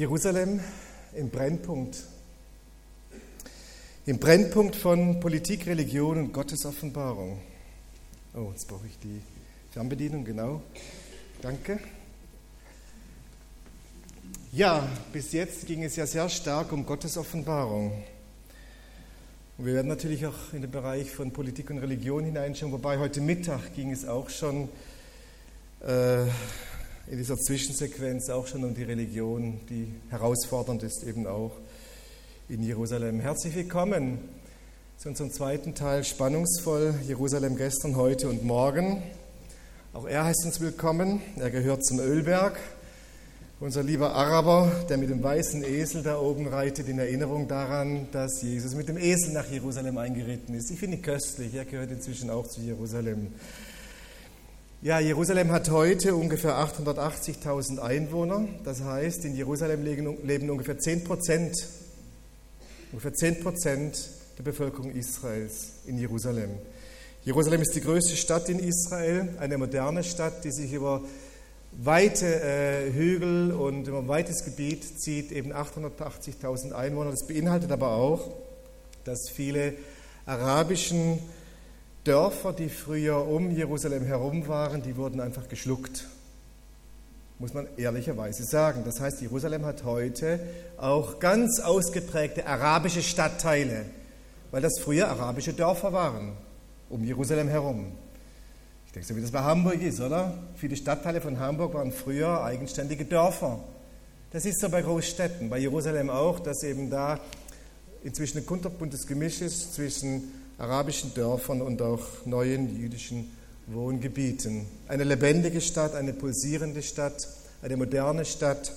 Jerusalem im Brennpunkt. Im Brennpunkt von Politik, Religion und Gottesoffenbarung. Oh, jetzt brauche ich die Fernbedienung, genau. Danke. Ja, bis jetzt ging es ja sehr stark um Gottesoffenbarung. Und wir werden natürlich auch in den Bereich von Politik und Religion hineinschauen, wobei heute Mittag ging es auch schon äh, in dieser Zwischensequenz auch schon um die Religion, die herausfordernd ist eben auch in Jerusalem. Herzlich willkommen zu unserem zweiten Teil Spannungsvoll Jerusalem gestern, heute und morgen. Auch er heißt uns willkommen. Er gehört zum Ölberg. Unser lieber Araber, der mit dem weißen Esel da oben reitet, in Erinnerung daran, dass Jesus mit dem Esel nach Jerusalem eingeritten ist. Ich finde ihn köstlich. Er gehört inzwischen auch zu Jerusalem. Ja, Jerusalem hat heute ungefähr 880.000 Einwohner. Das heißt, in Jerusalem leben, ungefähr 10 Prozent, ungefähr 10 Prozent der Bevölkerung Israels in Jerusalem. Jerusalem ist die größte Stadt in Israel, eine moderne Stadt, die sich über weite äh, Hügel und über ein weites Gebiet zieht, eben 880.000 Einwohner. Das beinhaltet aber auch, dass viele arabischen Dörfer, die früher um Jerusalem herum waren, die wurden einfach geschluckt. Muss man ehrlicherweise sagen. Das heißt, Jerusalem hat heute auch ganz ausgeprägte arabische Stadtteile, weil das früher arabische Dörfer waren, um Jerusalem herum. Ich denke, so wie das bei Hamburg ist, oder? Viele Stadtteile von Hamburg waren früher eigenständige Dörfer. Das ist so bei Großstädten, bei Jerusalem auch, dass eben da inzwischen ein kunterbuntes Gemisch ist zwischen arabischen Dörfern und auch neuen jüdischen Wohngebieten. Eine lebendige Stadt, eine pulsierende Stadt, eine moderne Stadt,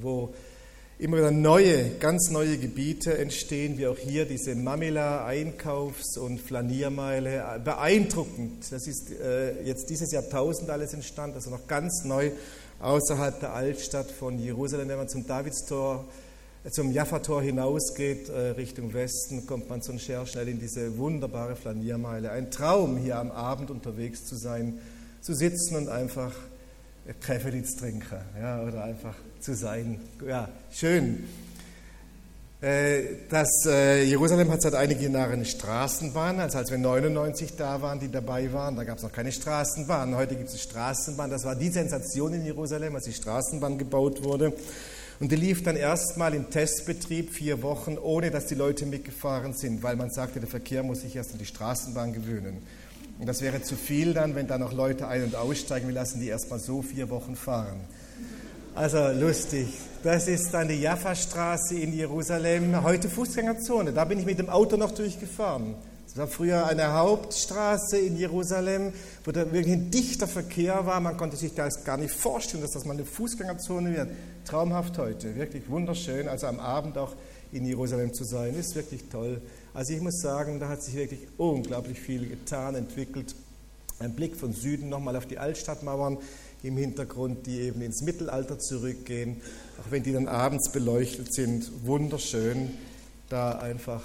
wo immer wieder neue, ganz neue Gebiete entstehen, wie auch hier diese Mamila Einkaufs- und Flaniermeile. Beeindruckend. Das ist äh, jetzt dieses Jahrtausend alles entstanden, also noch ganz neu außerhalb der Altstadt von Jerusalem, wenn man zum Davidstor zum Jaffa-Tor hinausgeht, äh, Richtung Westen, kommt man so sehr schnell in diese wunderbare Flaniermeile. Ein Traum, hier am Abend unterwegs zu sein, zu sitzen und einfach Käferlitz trinken ja, oder einfach zu sein. Ja, schön. Äh, das, äh, Jerusalem hat seit einigen Jahren eine Straßenbahn. Also als wir 99 da waren, die dabei waren, da gab es noch keine Straßenbahn. Heute gibt es eine Straßenbahn. Das war die Sensation in Jerusalem, als die Straßenbahn gebaut wurde. Und die lief dann erstmal im Testbetrieb vier Wochen, ohne dass die Leute mitgefahren sind, weil man sagte, der Verkehr muss sich erst an die Straßenbahn gewöhnen. Und das wäre zu viel dann, wenn da noch Leute ein- und aussteigen. Wir lassen die erstmal so vier Wochen fahren. Also lustig. Das ist dann die Jaffa-Straße in Jerusalem, heute Fußgängerzone. Da bin ich mit dem Auto noch durchgefahren. Es war früher eine Hauptstraße in Jerusalem, wo da wirklich ein dichter Verkehr war. Man konnte sich das gar nicht vorstellen, dass das mal eine Fußgängerzone wird. Traumhaft heute, wirklich wunderschön. Also am Abend auch in Jerusalem zu sein, ist wirklich toll. Also ich muss sagen, da hat sich wirklich unglaublich viel getan, entwickelt. Ein Blick von Süden nochmal auf die Altstadtmauern im Hintergrund, die eben ins Mittelalter zurückgehen, auch wenn die dann abends beleuchtet sind. Wunderschön, da einfach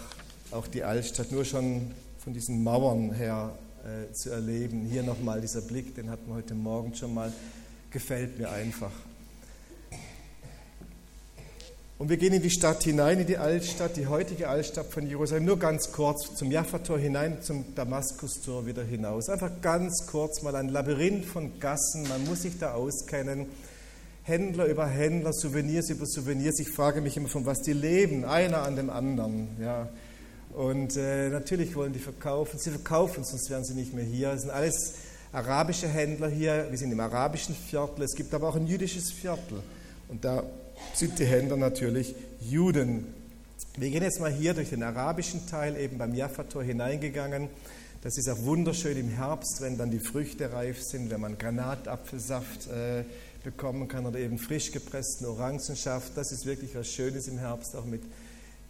auch die Altstadt nur schon von diesen Mauern her äh, zu erleben. Hier nochmal dieser Blick, den hatten wir heute Morgen schon mal, gefällt mir einfach. Und wir gehen in die Stadt hinein, in die Altstadt, die heutige Altstadt von Jerusalem, nur ganz kurz zum Jaffa-Tor hinein, zum Damaskustor wieder hinaus. Einfach ganz kurz mal ein Labyrinth von Gassen, man muss sich da auskennen. Händler über Händler, Souvenirs über Souvenirs. Ich frage mich immer, von was die leben, einer an dem anderen. Ja. Und äh, natürlich wollen die verkaufen. Sie verkaufen, sonst wären sie nicht mehr hier. Es sind alles arabische Händler hier. Wir sind im arabischen Viertel. Es gibt aber auch ein jüdisches Viertel. Und da sind die Händler natürlich Juden. Wir gehen jetzt mal hier durch den arabischen Teil, eben beim Jaffa-Tor hineingegangen. Das ist auch wunderschön im Herbst, wenn dann die Früchte reif sind, wenn man Granatapfelsaft äh, bekommen kann oder eben frisch gepressten Orangensaft. Das ist wirklich was Schönes im Herbst, auch mit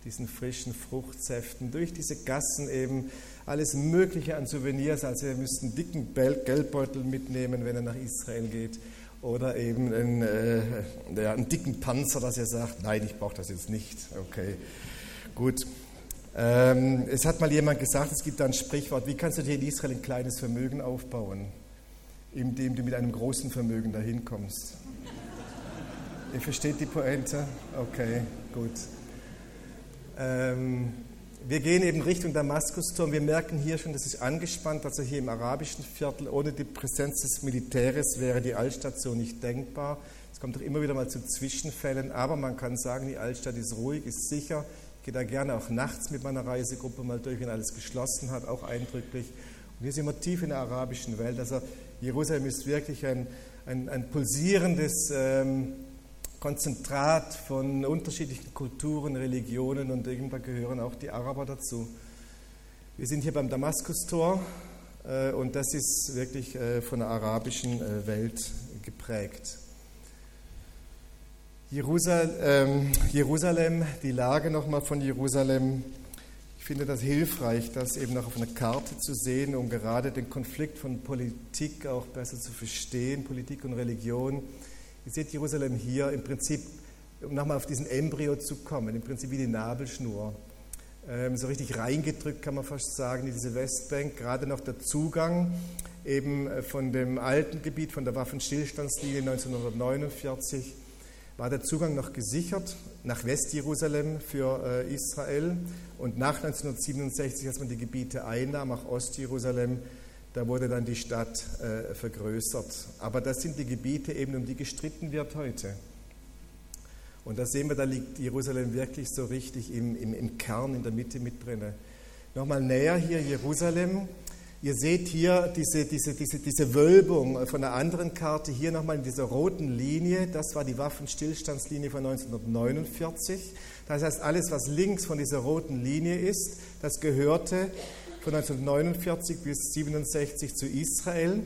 diesen frischen Fruchtsäften, durch diese Gassen eben alles Mögliche an Souvenirs. Also ihr müsst einen dicken Geldbeutel mitnehmen, wenn ihr nach Israel geht. Oder eben einen, äh, ja, einen dicken Panzer, dass ihr sagt, nein, ich brauche das jetzt nicht. Okay, gut. Ähm, es hat mal jemand gesagt, es gibt da ein Sprichwort, wie kannst du dir in Israel ein kleines Vermögen aufbauen, indem du mit einem großen Vermögen dahin kommst? Ihr versteht die Pointe? Okay, gut. Ähm, wir gehen eben Richtung Damaskusturm. Wir merken hier schon, das ist angespannt. Also hier im arabischen Viertel, ohne die Präsenz des Militärs wäre die Altstation nicht denkbar. Es kommt doch immer wieder mal zu Zwischenfällen, aber man kann sagen, die Altstadt ist ruhig, ist sicher. Ich gehe da gerne auch nachts mit meiner Reisegruppe mal durch, wenn alles geschlossen hat, auch eindrücklich. Und hier sind wir tief in der arabischen Welt. Also Jerusalem ist wirklich ein, ein, ein pulsierendes ähm, Konzentrat von unterschiedlichen Kulturen, Religionen und irgendwann gehören auch die Araber dazu. Wir sind hier beim Damaskustor äh, und das ist wirklich äh, von der arabischen äh, Welt geprägt. Ähm, Jerusalem, die Lage nochmal von Jerusalem. Ich finde das hilfreich, das eben noch auf einer Karte zu sehen, um gerade den Konflikt von Politik auch besser zu verstehen, Politik und Religion. Ihr seht Jerusalem hier im Prinzip, um nochmal auf diesen Embryo zu kommen, im Prinzip wie die Nabelschnur. Ähm, so richtig reingedrückt kann man fast sagen, in diese Westbank, gerade noch der Zugang eben äh, von dem alten Gebiet, von der Waffenstillstandslinie 1949 war der Zugang noch gesichert nach Westjerusalem für äh, Israel. Und nach 1967, als man die Gebiete einnahm, nach Ostjerusalem, da wurde dann die Stadt äh, vergrößert. Aber das sind die Gebiete eben, um die gestritten wird heute. Und da sehen wir, da liegt Jerusalem wirklich so richtig im, im, im Kern, in der Mitte mit drin. Nochmal näher hier Jerusalem. Ihr seht hier diese, diese, diese, diese Wölbung von einer anderen Karte, hier nochmal in dieser roten Linie, das war die Waffenstillstandslinie von 1949. Das heißt, alles, was links von dieser roten Linie ist, das gehörte von 1949 bis 1967 zu Israel.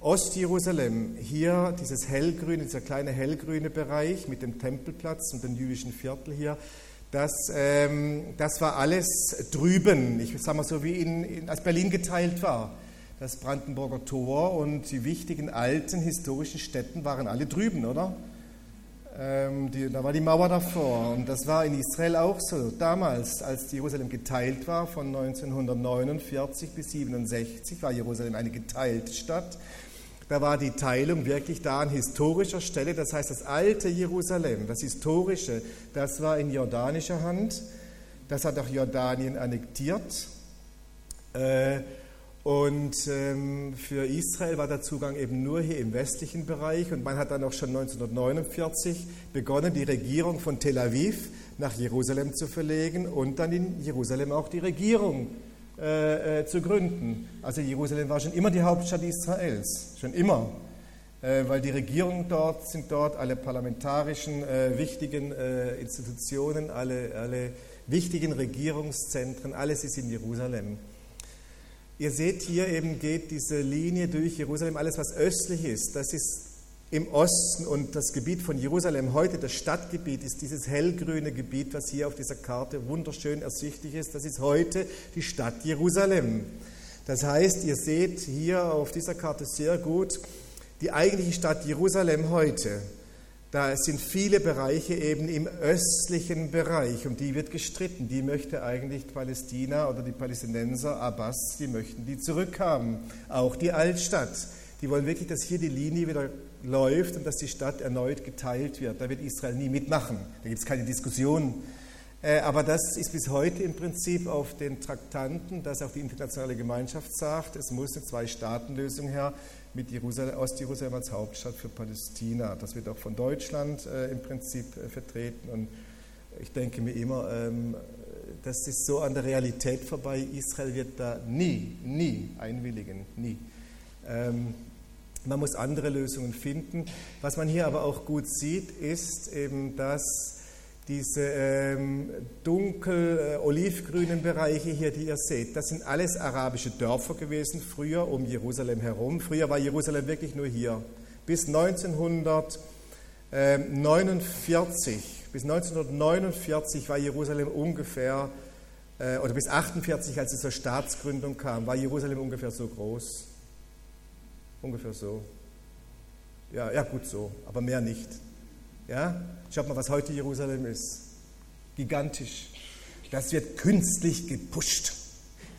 Ostjerusalem, hier dieses hellgrüne, dieser kleine hellgrüne Bereich mit dem Tempelplatz und dem jüdischen Viertel hier, das, ähm, das war alles drüben, ich sage mal so wie in, in, als Berlin geteilt war. Das Brandenburger Tor und die wichtigen alten historischen Städten waren alle drüben, oder? Ähm, die, da war die Mauer davor und das war in Israel auch so. Damals, als Jerusalem geteilt war, von 1949 bis 1967, war Jerusalem eine geteilte Stadt. Da war die Teilung wirklich da an historischer Stelle. Das heißt, das alte Jerusalem, das historische, das war in jordanischer Hand. Das hat auch Jordanien annektiert. Äh, und ähm, für Israel war der Zugang eben nur hier im westlichen Bereich. Und man hat dann auch schon 1949 begonnen, die Regierung von Tel Aviv nach Jerusalem zu verlegen und dann in Jerusalem auch die Regierung äh, äh, zu gründen. Also Jerusalem war schon immer die Hauptstadt Israels, schon immer, äh, weil die Regierungen dort sind dort, alle parlamentarischen äh, wichtigen äh, Institutionen, alle, alle wichtigen Regierungszentren, alles ist in Jerusalem. Ihr seht hier eben geht diese Linie durch Jerusalem, alles was östlich ist, das ist im Osten und das Gebiet von Jerusalem heute, das Stadtgebiet, ist dieses hellgrüne Gebiet, was hier auf dieser Karte wunderschön ersichtlich ist. Das ist heute die Stadt Jerusalem. Das heißt, ihr seht hier auf dieser Karte sehr gut die eigentliche Stadt Jerusalem heute. Da sind viele Bereiche eben im östlichen Bereich, um die wird gestritten. Die möchte eigentlich Palästina oder die Palästinenser, Abbas, die möchten die zurückhaben. Auch die Altstadt. Die wollen wirklich, dass hier die Linie wieder läuft und dass die Stadt erneut geteilt wird. Da wird Israel nie mitmachen. Da gibt es keine Diskussion. Äh, aber das ist bis heute im Prinzip auf den Traktanten, dass auch die internationale Gemeinschaft sagt, es muss eine Zwei-Staaten-Lösung her mit Jerusalem, Ostjerusalem als Hauptstadt für Palästina. Das wird auch von Deutschland äh, im Prinzip äh, vertreten. Und ich denke mir immer, ähm, das ist so an der Realität vorbei. Israel wird da nie, nie einwilligen, nie. Ähm, man muss andere Lösungen finden. Was man hier aber auch gut sieht, ist eben, dass diese ähm, dunkel äh, olivgrünen Bereiche hier, die ihr seht, das sind alles arabische Dörfer gewesen, früher um Jerusalem herum. Früher war Jerusalem wirklich nur hier. Bis 1949, bis 1949 war Jerusalem ungefähr, äh, oder bis 1948, als es zur Staatsgründung kam, war Jerusalem ungefähr so groß. Ungefähr so. Ja, ja, gut so, aber mehr nicht. Ja? Schaut mal, was heute Jerusalem ist. Gigantisch. Das wird künstlich gepusht.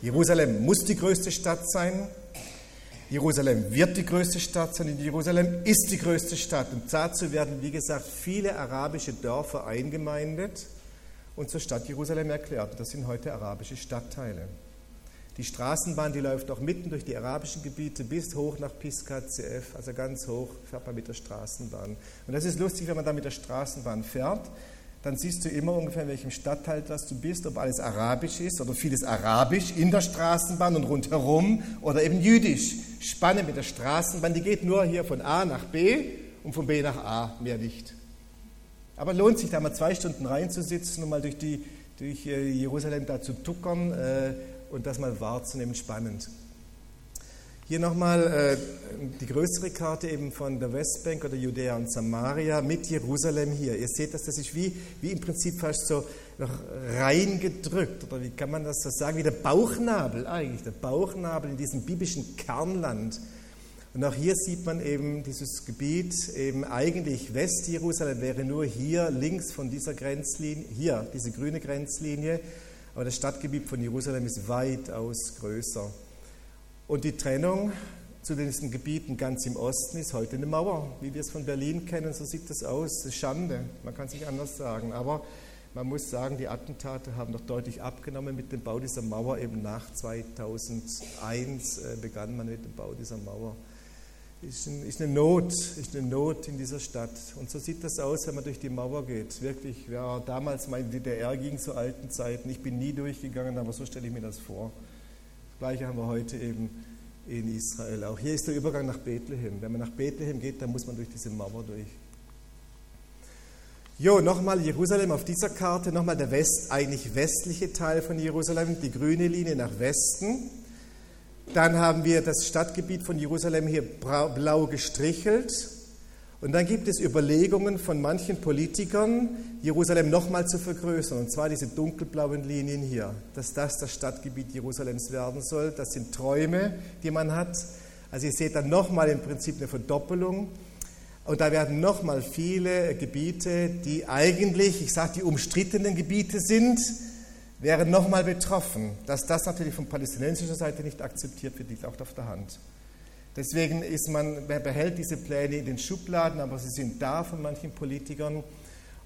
Jerusalem muss die größte Stadt sein. Jerusalem wird die größte Stadt sein, Jerusalem ist die größte Stadt. Und dazu werden, wie gesagt, viele arabische Dörfer eingemeindet und zur Stadt Jerusalem erklärt. Das sind heute arabische Stadtteile. Die Straßenbahn, die läuft auch mitten durch die arabischen Gebiete bis hoch nach Piskat CF, also ganz hoch fährt man mit der Straßenbahn. Und das ist lustig, wenn man da mit der Straßenbahn fährt, dann siehst du immer ungefähr, in welchem Stadtteil das du bist, ob alles arabisch ist oder vieles arabisch in der Straßenbahn und rundherum oder eben jüdisch. Spannend mit der Straßenbahn, die geht nur hier von A nach B und von B nach A, mehr nicht. Aber lohnt sich da mal zwei Stunden reinzusitzen und mal durch, die, durch äh, Jerusalem da zu tuckern äh, und das mal wahrzunehmen, spannend. Hier nochmal äh, die größere Karte eben von der Westbank oder Judäa und Samaria mit Jerusalem hier. Ihr seht, dass das ist wie, wie im Prinzip fast so noch reingedrückt, oder wie kann man das so sagen, wie der Bauchnabel eigentlich, der Bauchnabel in diesem biblischen Kernland. Und auch hier sieht man eben dieses Gebiet, eben eigentlich Westjerusalem wäre nur hier links von dieser Grenzlinie, hier diese grüne Grenzlinie, aber das Stadtgebiet von Jerusalem ist weitaus größer. Und die Trennung zu diesen Gebieten ganz im Osten ist heute eine Mauer, wie wir es von Berlin kennen, so sieht das aus. Das ist Schande, man kann es nicht anders sagen. Aber man muss sagen, die Attentate haben doch deutlich abgenommen mit dem Bau dieser Mauer. Eben nach 2001 äh, begann man mit dem Bau dieser Mauer. Ist, ein, ist, eine Not, ist eine Not in dieser Stadt. Und so sieht das aus, wenn man durch die Mauer geht. Wirklich, ja, damals meine DDR ging zu alten Zeiten. Ich bin nie durchgegangen, aber so stelle ich mir das vor. Das Gleiche haben wir heute eben in Israel auch. Hier ist der Übergang nach Bethlehem. Wenn man nach Bethlehem geht, dann muss man durch diese Mauer durch. Jo, nochmal Jerusalem auf dieser Karte, nochmal der West, eigentlich westliche Teil von Jerusalem, die grüne Linie nach Westen. Dann haben wir das Stadtgebiet von Jerusalem hier blau gestrichelt. Und dann gibt es Überlegungen von manchen Politikern, Jerusalem nochmal zu vergrößern. Und zwar diese dunkelblauen Linien hier, dass das das Stadtgebiet Jerusalems werden soll. Das sind Träume, die man hat. Also ihr seht dann nochmal im Prinzip eine Verdoppelung. Und da werden nochmal viele Gebiete, die eigentlich, ich sage, die umstrittenen Gebiete sind, wären nochmal betroffen. Dass das natürlich von palästinensischer Seite nicht akzeptiert wird, liegt auch auf der Hand. Deswegen ist man, man behält diese Pläne in den Schubladen, aber sie sind da von manchen Politikern.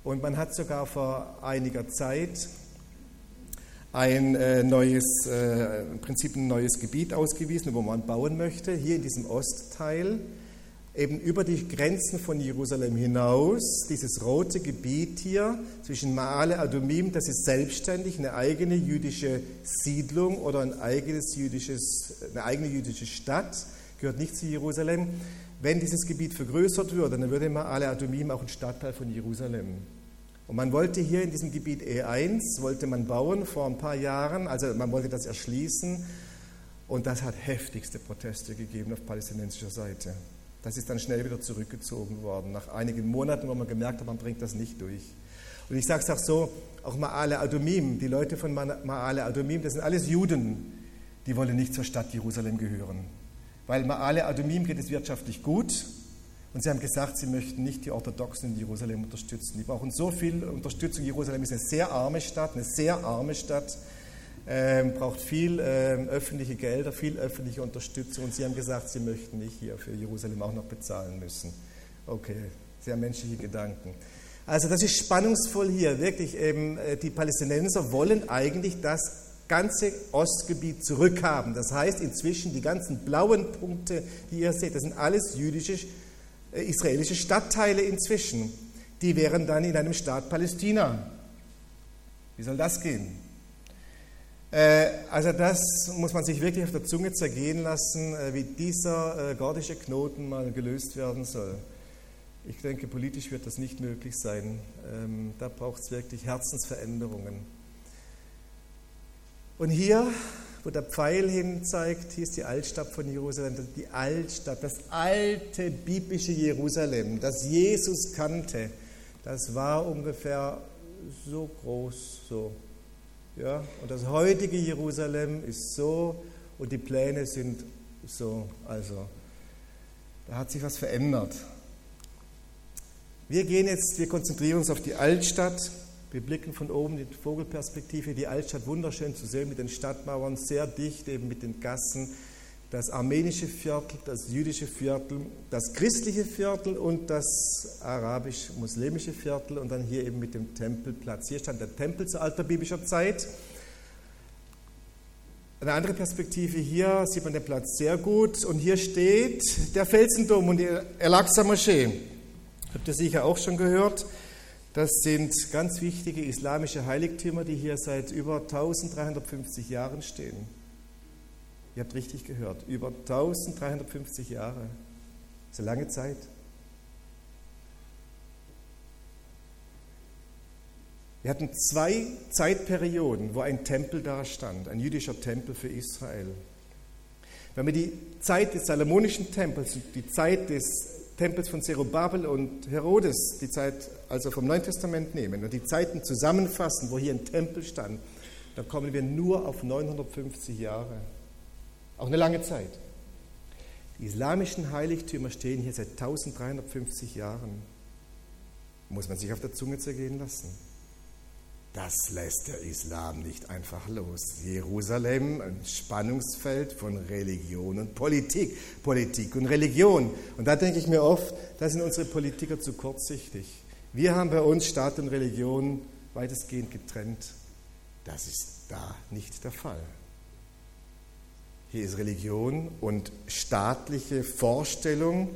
Und man hat sogar vor einiger Zeit ein äh, neues, äh, im Prinzip ein neues Gebiet ausgewiesen, wo man bauen möchte, hier in diesem Ostteil eben über die Grenzen von Jerusalem hinaus, dieses rote Gebiet hier zwischen Maale Adumim, das ist selbstständig eine eigene jüdische Siedlung oder ein eigenes jüdisches, eine eigene jüdische Stadt, gehört nicht zu Jerusalem. Wenn dieses Gebiet vergrößert würde, dann würde Maale Adumim auch ein Stadtteil von Jerusalem. Und man wollte hier in diesem Gebiet E1, wollte man bauen vor ein paar Jahren, also man wollte das erschließen und das hat heftigste Proteste gegeben auf palästinensischer Seite. Das ist dann schnell wieder zurückgezogen worden, nach einigen Monaten, wo man gemerkt hat, man bringt das nicht durch. Und ich sage es auch so, auch Maale Adumim, die Leute von Maale Adumim, das sind alles Juden, die wollen nicht zur Stadt Jerusalem gehören. Weil Maale Adumim geht es wirtschaftlich gut und sie haben gesagt, sie möchten nicht die Orthodoxen in Jerusalem unterstützen. Die brauchen so viel Unterstützung. Jerusalem ist eine sehr arme Stadt, eine sehr arme Stadt ähm, braucht viel ähm, öffentliche Gelder, viel öffentliche Unterstützung. Und sie haben gesagt, sie möchten nicht hier für Jerusalem auch noch bezahlen müssen. Okay, sehr menschliche Gedanken. Also das ist spannungsvoll hier, wirklich eben, äh, die Palästinenser wollen eigentlich das ganze Ostgebiet zurückhaben. Das heißt inzwischen die ganzen blauen Punkte, die ihr seht, das sind alles jüdische, äh, israelische Stadtteile inzwischen. Die wären dann in einem Staat Palästina. Wie soll das gehen? Äh, also das muss man sich wirklich auf der Zunge zergehen lassen, äh, wie dieser äh, gordische Knoten mal gelöst werden soll. Ich denke, politisch wird das nicht möglich sein. Ähm, da braucht es wirklich Herzensveränderungen. Und hier, wo der Pfeil hin zeigt, hier ist die Altstadt von Jerusalem, die Altstadt, das alte biblische Jerusalem, das Jesus kannte. Das war ungefähr so groß, so ja? Und das heutige Jerusalem ist so und die Pläne sind so. Also, da hat sich was verändert. Wir gehen jetzt, wir konzentrieren uns auf die Altstadt. Wir blicken von oben die Vogelperspektive, die Altstadt wunderschön zu sehen mit den Stadtmauern, sehr dicht eben mit den Gassen. Das armenische Viertel, das jüdische Viertel, das christliche Viertel und das arabisch-muslimische Viertel und dann hier eben mit dem Tempelplatz. Hier stand der Tempel zu alter biblischer Zeit. Eine andere Perspektive hier sieht man den Platz sehr gut und hier steht der Felsendom und die El-Aqsa-Moschee. Habt ihr sicher auch schon gehört. Das sind ganz wichtige islamische Heiligtümer, die hier seit über 1350 Jahren stehen. Ihr habt richtig gehört, über 1350 Jahre. Das ist eine lange Zeit. Wir hatten zwei Zeitperioden, wo ein Tempel da stand, ein jüdischer Tempel für Israel. Wenn wir die Zeit des Salomonischen Tempels die Zeit des Tempels von Zerubabel und Herodes, die Zeit also vom Neuen Testament nehmen und die Zeiten zusammenfassen, wo hier ein Tempel stand, dann kommen wir nur auf 950 Jahre. Auch eine lange Zeit. Die islamischen Heiligtümer stehen hier seit 1350 Jahren. Muss man sich auf der Zunge zergehen lassen. Das lässt der Islam nicht einfach los. Jerusalem, ein Spannungsfeld von Religion und Politik. Politik und Religion. Und da denke ich mir oft, da sind unsere Politiker zu kurzsichtig. Wir haben bei uns Staat und Religion weitestgehend getrennt. Das ist da nicht der Fall. Hier ist Religion und staatliche Vorstellung,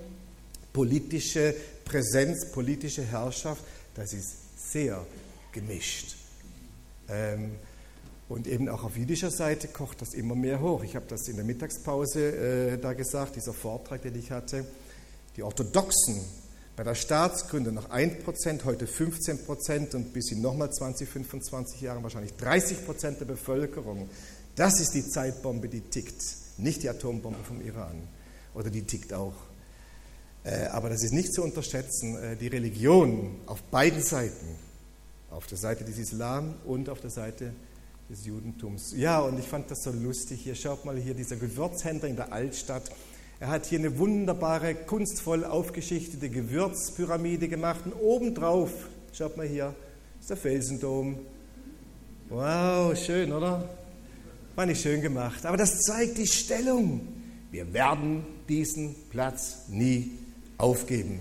politische Präsenz, politische Herrschaft, das ist sehr gemischt. Ähm, und eben auch auf jüdischer Seite kocht das immer mehr hoch. Ich habe das in der Mittagspause äh, da gesagt, dieser Vortrag, den ich hatte. Die Orthodoxen bei der Staatsgründung noch 1%, heute 15% und bis in nochmal 20, 25 Jahren wahrscheinlich 30% der Bevölkerung das ist die Zeitbombe, die tickt, nicht die Atombombe vom Iran. Oder die tickt auch. Äh, aber das ist nicht zu unterschätzen. Äh, die Religion auf beiden Seiten, auf der Seite des Islam und auf der Seite des Judentums. Ja, und ich fand das so lustig. Hier schaut mal hier dieser Gewürzhändler in der Altstadt. Er hat hier eine wunderbare, kunstvoll aufgeschichtete Gewürzpyramide gemacht. Und obendrauf, schaut mal hier, ist der Felsendom. Wow, schön, oder? War nicht schön gemacht, aber das zeigt die Stellung. Wir werden diesen Platz nie aufgeben.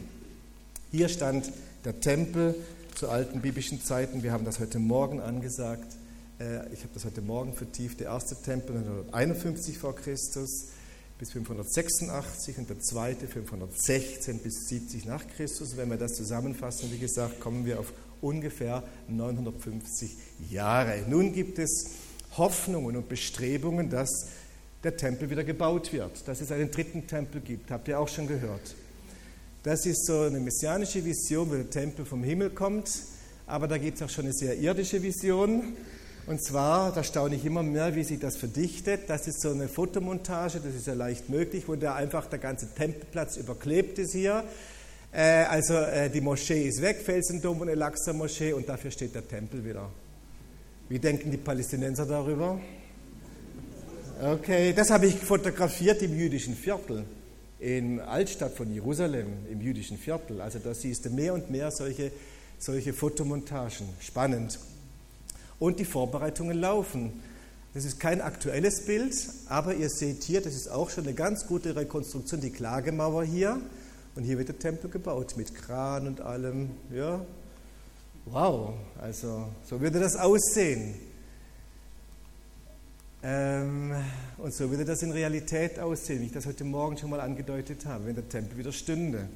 Hier stand der Tempel zu alten biblischen Zeiten. Wir haben das heute Morgen angesagt. Äh, ich habe das heute Morgen vertieft. Der erste Tempel 151 vor Christus bis 586 und der zweite 516 bis 70 nach Christus. Wenn wir das zusammenfassen, wie gesagt, kommen wir auf ungefähr 950 Jahre. Nun gibt es Hoffnungen und Bestrebungen, dass der Tempel wieder gebaut wird, dass es einen dritten Tempel gibt. Habt ihr auch schon gehört? Das ist so eine messianische Vision, wo der Tempel vom Himmel kommt, aber da gibt es auch schon eine sehr irdische Vision. Und zwar, da staune ich immer mehr, wie sich das verdichtet. Das ist so eine Fotomontage, das ist ja leicht möglich, wo da einfach der ganze Tempelplatz überklebt ist hier. Äh, also äh, die Moschee ist weg, Felsendom und El-Aqsa-Moschee, und dafür steht der Tempel wieder. Wie denken die Palästinenser darüber? Okay, das habe ich fotografiert im jüdischen Viertel, in Altstadt von Jerusalem, im jüdischen Viertel. Also da siehst du mehr und mehr solche, solche Fotomontagen. Spannend. Und die Vorbereitungen laufen. Das ist kein aktuelles Bild, aber ihr seht hier, das ist auch schon eine ganz gute Rekonstruktion, die Klagemauer hier. Und hier wird der Tempel gebaut mit Kran und allem. Ja, Wow, also so würde das aussehen. Ähm, und so würde das in Realität aussehen, wie ich das heute Morgen schon mal angedeutet habe, wenn der Tempel wieder stünde.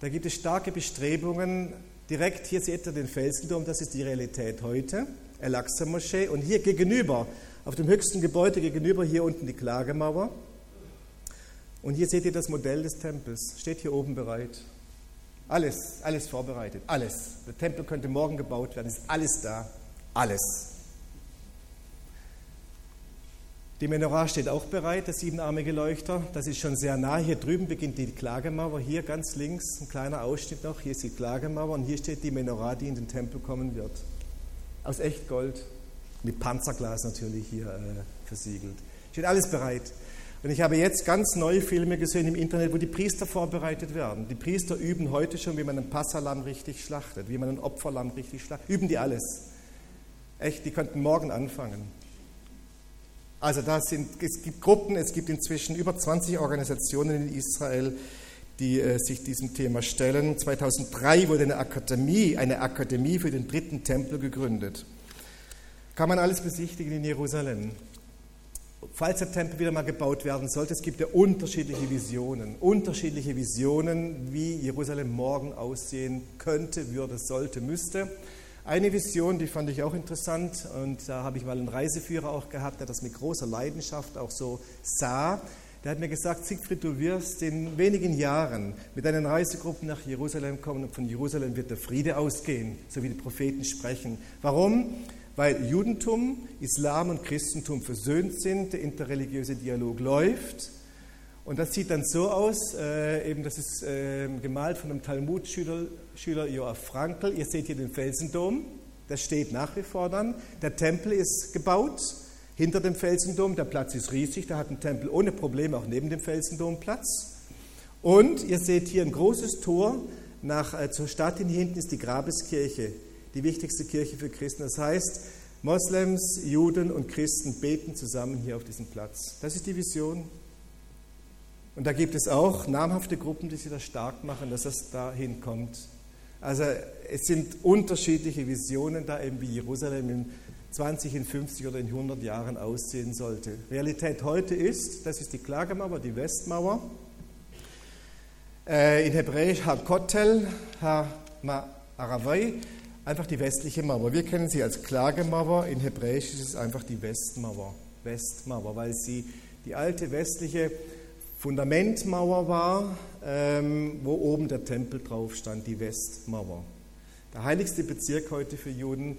Da gibt es starke Bestrebungen. Direkt hier seht ihr den Felsendom, das ist die Realität heute, El-Aqsa-Moschee. Und hier gegenüber, auf dem höchsten Gebäude gegenüber, hier unten die Klagemauer. Und hier seht ihr das Modell des Tempels, steht hier oben bereit. Alles, alles vorbereitet, alles. Der Tempel könnte morgen gebaut werden, ist alles da, alles. Die Menorah steht auch bereit, der siebenarmige Leuchter. Das ist schon sehr nah. Hier drüben beginnt die Klagemauer. Hier ganz links ein kleiner Ausschnitt noch. Hier ist die Klagemauer und hier steht die Menorah, die in den Tempel kommen wird. Aus Echtgold, mit Panzerglas natürlich hier äh, versiegelt. Steht alles bereit. Und ich habe jetzt ganz neue Filme gesehen im Internet, wo die Priester vorbereitet werden. Die Priester üben heute schon, wie man ein Passalam richtig schlachtet, wie man ein Opferlamm richtig schlachtet. Üben die alles. Echt, die könnten morgen anfangen. Also da sind, es gibt Gruppen, es gibt inzwischen über 20 Organisationen in Israel, die äh, sich diesem Thema stellen. 2003 wurde eine Akademie, eine Akademie für den dritten Tempel gegründet. Kann man alles besichtigen in Jerusalem. Falls der Tempel wieder mal gebaut werden sollte, es gibt ja unterschiedliche Visionen, unterschiedliche Visionen, wie Jerusalem morgen aussehen könnte, würde, sollte, müsste. Eine Vision, die fand ich auch interessant und da habe ich mal einen Reiseführer auch gehabt, der das mit großer Leidenschaft auch so sah. Der hat mir gesagt, Siegfried, du wirst in wenigen Jahren mit deinen Reisegruppen nach Jerusalem kommen und von Jerusalem wird der Friede ausgehen, so wie die Propheten sprechen. Warum? Weil Judentum, Islam und Christentum versöhnt sind, der interreligiöse Dialog läuft. Und das sieht dann so aus, äh, eben das ist äh, gemalt von einem Talmud-Schüler Schüler Joachim Frankl. Ihr seht hier den Felsendom, der steht nach wie vor dann. Der Tempel ist gebaut hinter dem Felsendom, der Platz ist riesig, da hat ein Tempel ohne Probleme auch neben dem Felsendom Platz. Und ihr seht hier ein großes Tor nach, äh, zur Stadt hin, hinten ist die Grabeskirche, die wichtigste Kirche für Christen. Das heißt, Moslems, Juden und Christen beten zusammen hier auf diesem Platz. Das ist die Vision. Und da gibt es auch namhafte Gruppen, die sich da stark machen, dass das dahin kommt. Also es sind unterschiedliche Visionen da eben, wie Jerusalem in 20, in 50 oder in 100 Jahren aussehen sollte. Realität heute ist, das ist die Klagemauer, die Westmauer. Äh, in Hebräisch Ha-Kotel, Ha-Aravai, einfach die westliche Mauer. Wir kennen sie als Klagemauer, in Hebräisch ist es einfach die Westmauer. Westmauer, weil sie die alte westliche Fundamentmauer war, ähm, wo oben der Tempel drauf stand, die Westmauer. Der heiligste Bezirk heute für Juden,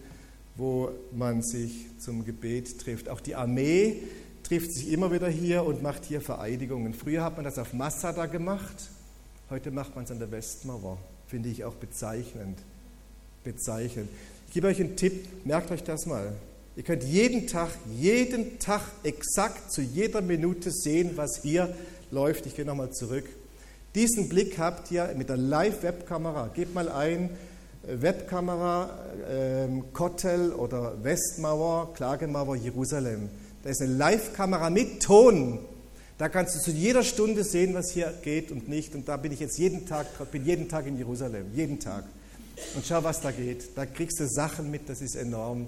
wo man sich zum Gebet trifft. Auch die Armee trifft sich immer wieder hier und macht hier Vereidigungen. Früher hat man das auf Masada gemacht, heute macht man es an der Westmauer. Finde ich auch bezeichnend. Bezeichnend. Ich gebe euch einen Tipp, merkt euch das mal. Ihr könnt jeden Tag, jeden Tag exakt zu jeder Minute sehen, was hier läuft. Ich gehe nochmal zurück. Diesen Blick habt ihr mit der Live-Webkamera. Gebt mal ein, äh, Webkamera, ähm, Kotel oder Westmauer, Klagemauer, Jerusalem. Da ist eine Live-Kamera mit Ton. Da kannst du zu jeder Stunde sehen, was hier geht und nicht. Und da bin ich jetzt jeden Tag, bin jeden Tag in Jerusalem, jeden Tag. Und schau, was da geht. Da kriegst du Sachen mit, das ist enorm.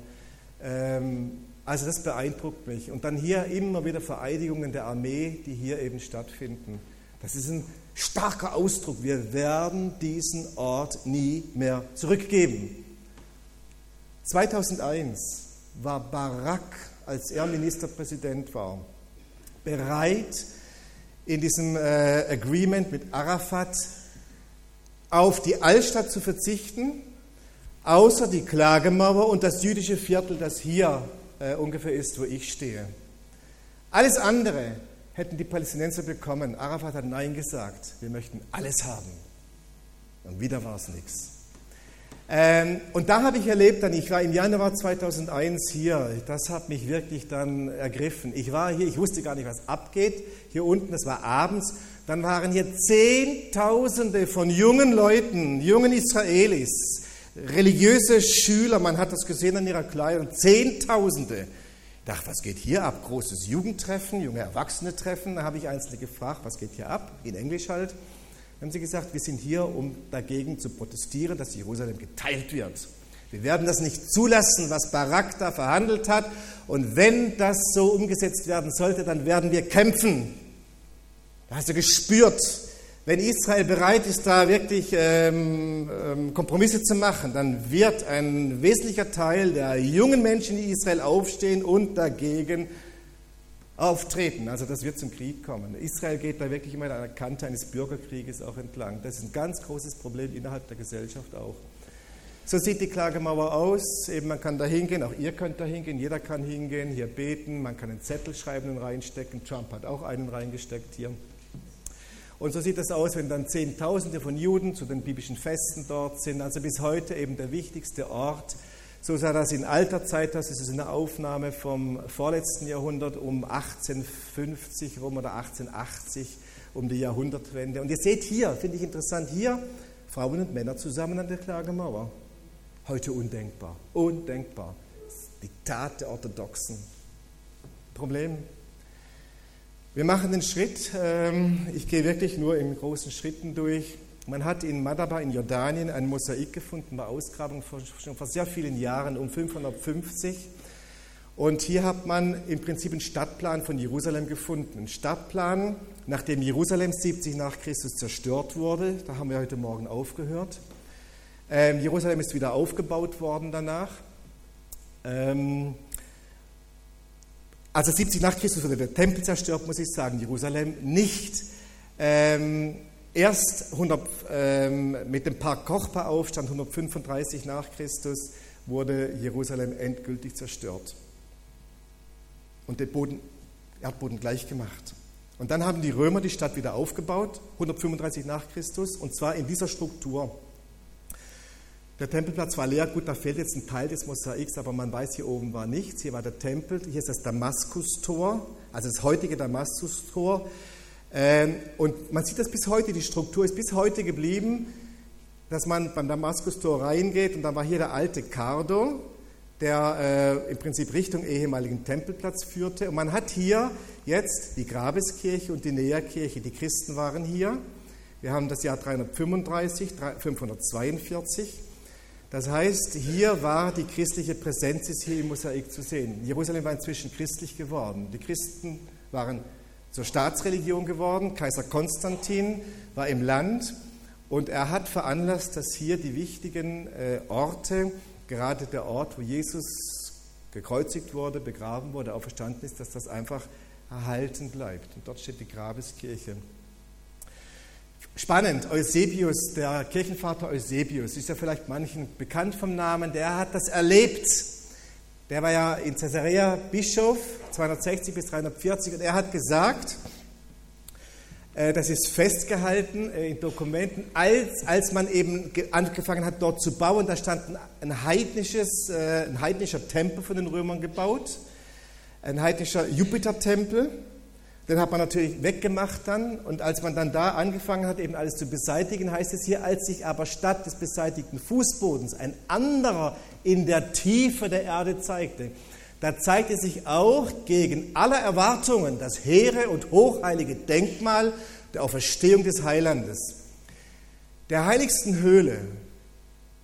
Ähm, also das beeindruckt mich. Und dann hier immer wieder Vereidigungen der Armee, die hier eben stattfinden. Das ist ein starker Ausdruck. Wir werden diesen Ort nie mehr zurückgeben. 2001 war Barak, als er Ministerpräsident war, bereit, in diesem äh, Agreement mit Arafat auf die Altstadt zu verzichten, außer die Klagemauer und das jüdische Viertel, das hier äh, ungefähr ist, wo ich stehe. Alles andere hätten die Palästinenser bekommen. Arafat hat Nein gesagt. Wir möchten alles haben. Und wieder war es nichts. Ähm, und da habe ich erlebt, dann, ich war im Januar 2001 hier, das hat mich wirklich dann ergriffen. Ich war hier, ich wusste gar nicht, was abgeht. Hier unten, das war abends, dann waren hier Zehntausende von jungen Leuten, jungen Israelis, religiöse Schüler, man hat das gesehen an ihrer Kleidung, Zehntausende. Ich dachte, was geht hier ab? Großes Jugendtreffen, junge Erwachsene-Treffen. Da habe ich Einzelne gefragt, was geht hier ab? In Englisch halt. Dann haben sie gesagt, wir sind hier, um dagegen zu protestieren, dass Jerusalem geteilt wird. Wir werden das nicht zulassen, was Barak da verhandelt hat. Und wenn das so umgesetzt werden sollte, dann werden wir kämpfen. Hast du gespürt, wenn Israel bereit ist, da wirklich ähm, ähm, Kompromisse zu machen, dann wird ein wesentlicher Teil der jungen Menschen in Israel aufstehen und dagegen auftreten. Also das wird zum Krieg kommen. Israel geht da wirklich immer an der Kante eines Bürgerkrieges auch entlang. Das ist ein ganz großes Problem innerhalb der Gesellschaft auch. So sieht die Klagemauer aus. Eben man kann da hingehen, auch ihr könnt da hingehen, jeder kann hingehen, hier beten, man kann einen Zettel schreiben und reinstecken. Trump hat auch einen reingesteckt hier. Und so sieht das aus, wenn dann Zehntausende von Juden zu den biblischen Festen dort sind. Also bis heute eben der wichtigste Ort. So sah das in alter Zeit aus. Das ist eine Aufnahme vom vorletzten Jahrhundert um 1850 rum oder 1880 um die Jahrhundertwende. Und ihr seht hier, finde ich interessant, hier Frauen und Männer zusammen an der Klagemauer. Heute undenkbar, undenkbar. Diktat der Orthodoxen. Problem. Wir machen den Schritt, ähm, ich gehe wirklich nur in großen Schritten durch. Man hat in Madaba in Jordanien ein Mosaik gefunden bei Ausgrabung schon vor sehr vielen Jahren, um 550. Und hier hat man im Prinzip einen Stadtplan von Jerusalem gefunden. Ein Stadtplan, nachdem Jerusalem 70 nach Christus zerstört wurde. Da haben wir heute Morgen aufgehört. Ähm, Jerusalem ist wieder aufgebaut worden danach. Also 70 nach Christus wurde der Tempel zerstört, muss ich sagen, Jerusalem nicht. Ähm, erst 100, ähm, mit dem Park Kochba-Aufstand 135 nach Christus wurde Jerusalem endgültig zerstört und den Boden, Erdboden gleich gemacht. Und dann haben die Römer die Stadt wieder aufgebaut, 135 nach Christus, und zwar in dieser Struktur. Der Tempelplatz war leer, gut, da fehlt jetzt ein Teil des Mosaiks, aber man weiß, hier oben war nichts. Hier war der Tempel, hier ist das Damaskustor, also das heutige Damaskustor. Ähm, und man sieht das bis heute, die Struktur ist bis heute geblieben, dass man beim Damaskustor reingeht und da war hier der alte Cardo, der äh, im Prinzip Richtung ehemaligen Tempelplatz führte. Und man hat hier jetzt die Grabeskirche und die Näherkirche. Die Christen waren hier. Wir haben das Jahr 335, 542. Das heißt, hier war die christliche Präsenz ist hier im Mosaik zu sehen. Jerusalem war inzwischen christlich geworden. Die Christen waren zur Staatsreligion geworden. Kaiser Konstantin war im Land und er hat veranlasst, dass hier die wichtigen äh, Orte, gerade der Ort, wo Jesus gekreuzigt wurde, begraben wurde, auferstanden ist, dass das einfach erhalten bleibt. Und dort steht die Grabeskirche. Spannend, Eusebius, der Kirchenvater Eusebius, ist ja vielleicht manchen bekannt vom Namen, der hat das erlebt. Der war ja in Caesarea Bischof, 260 bis 340, und er hat gesagt, äh, das ist festgehalten äh, in Dokumenten, als, als man eben angefangen hat, dort zu bauen, da stand ein, heidnisches, äh, ein heidnischer Tempel von den Römern gebaut, ein heidnischer Jupitertempel. Den hat man natürlich weggemacht dann. Und als man dann da angefangen hat, eben alles zu beseitigen, heißt es hier, als sich aber statt des beseitigten Fußbodens ein anderer in der Tiefe der Erde zeigte, da zeigte sich auch gegen alle Erwartungen das hehre und hochheilige Denkmal der Auferstehung des Heilandes. Der heiligsten Höhle,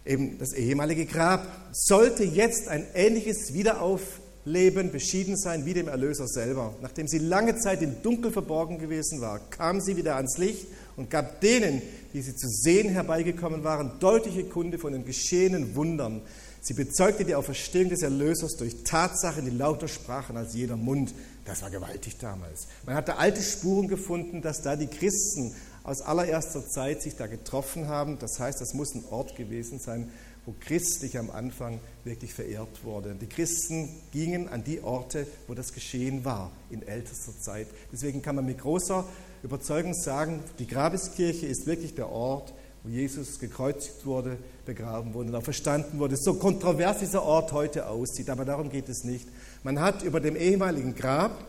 eben das ehemalige Grab, sollte jetzt ein ähnliches Wiederauf Leben beschieden sein wie dem Erlöser selber. Nachdem sie lange Zeit im Dunkel verborgen gewesen war, kam sie wieder ans Licht und gab denen, die sie zu sehen herbeigekommen waren, deutliche Kunde von den geschehenen Wundern. Sie bezeugte die Auferstehung des Erlösers durch Tatsachen, die lauter sprachen als jeder Mund. Das war gewaltig damals. Man hatte alte Spuren gefunden, dass da die Christen aus allererster Zeit sich da getroffen haben. Das heißt, das muss ein Ort gewesen sein, wo christlich am Anfang wirklich verehrt wurde. Die Christen gingen an die Orte, wo das geschehen war, in ältester Zeit. Deswegen kann man mit großer Überzeugung sagen, die Grabeskirche ist wirklich der Ort, wo Jesus gekreuzigt wurde, begraben wurde und auch verstanden wurde. So kontrovers dieser Ort heute aussieht, aber darum geht es nicht. Man hat über dem ehemaligen Grab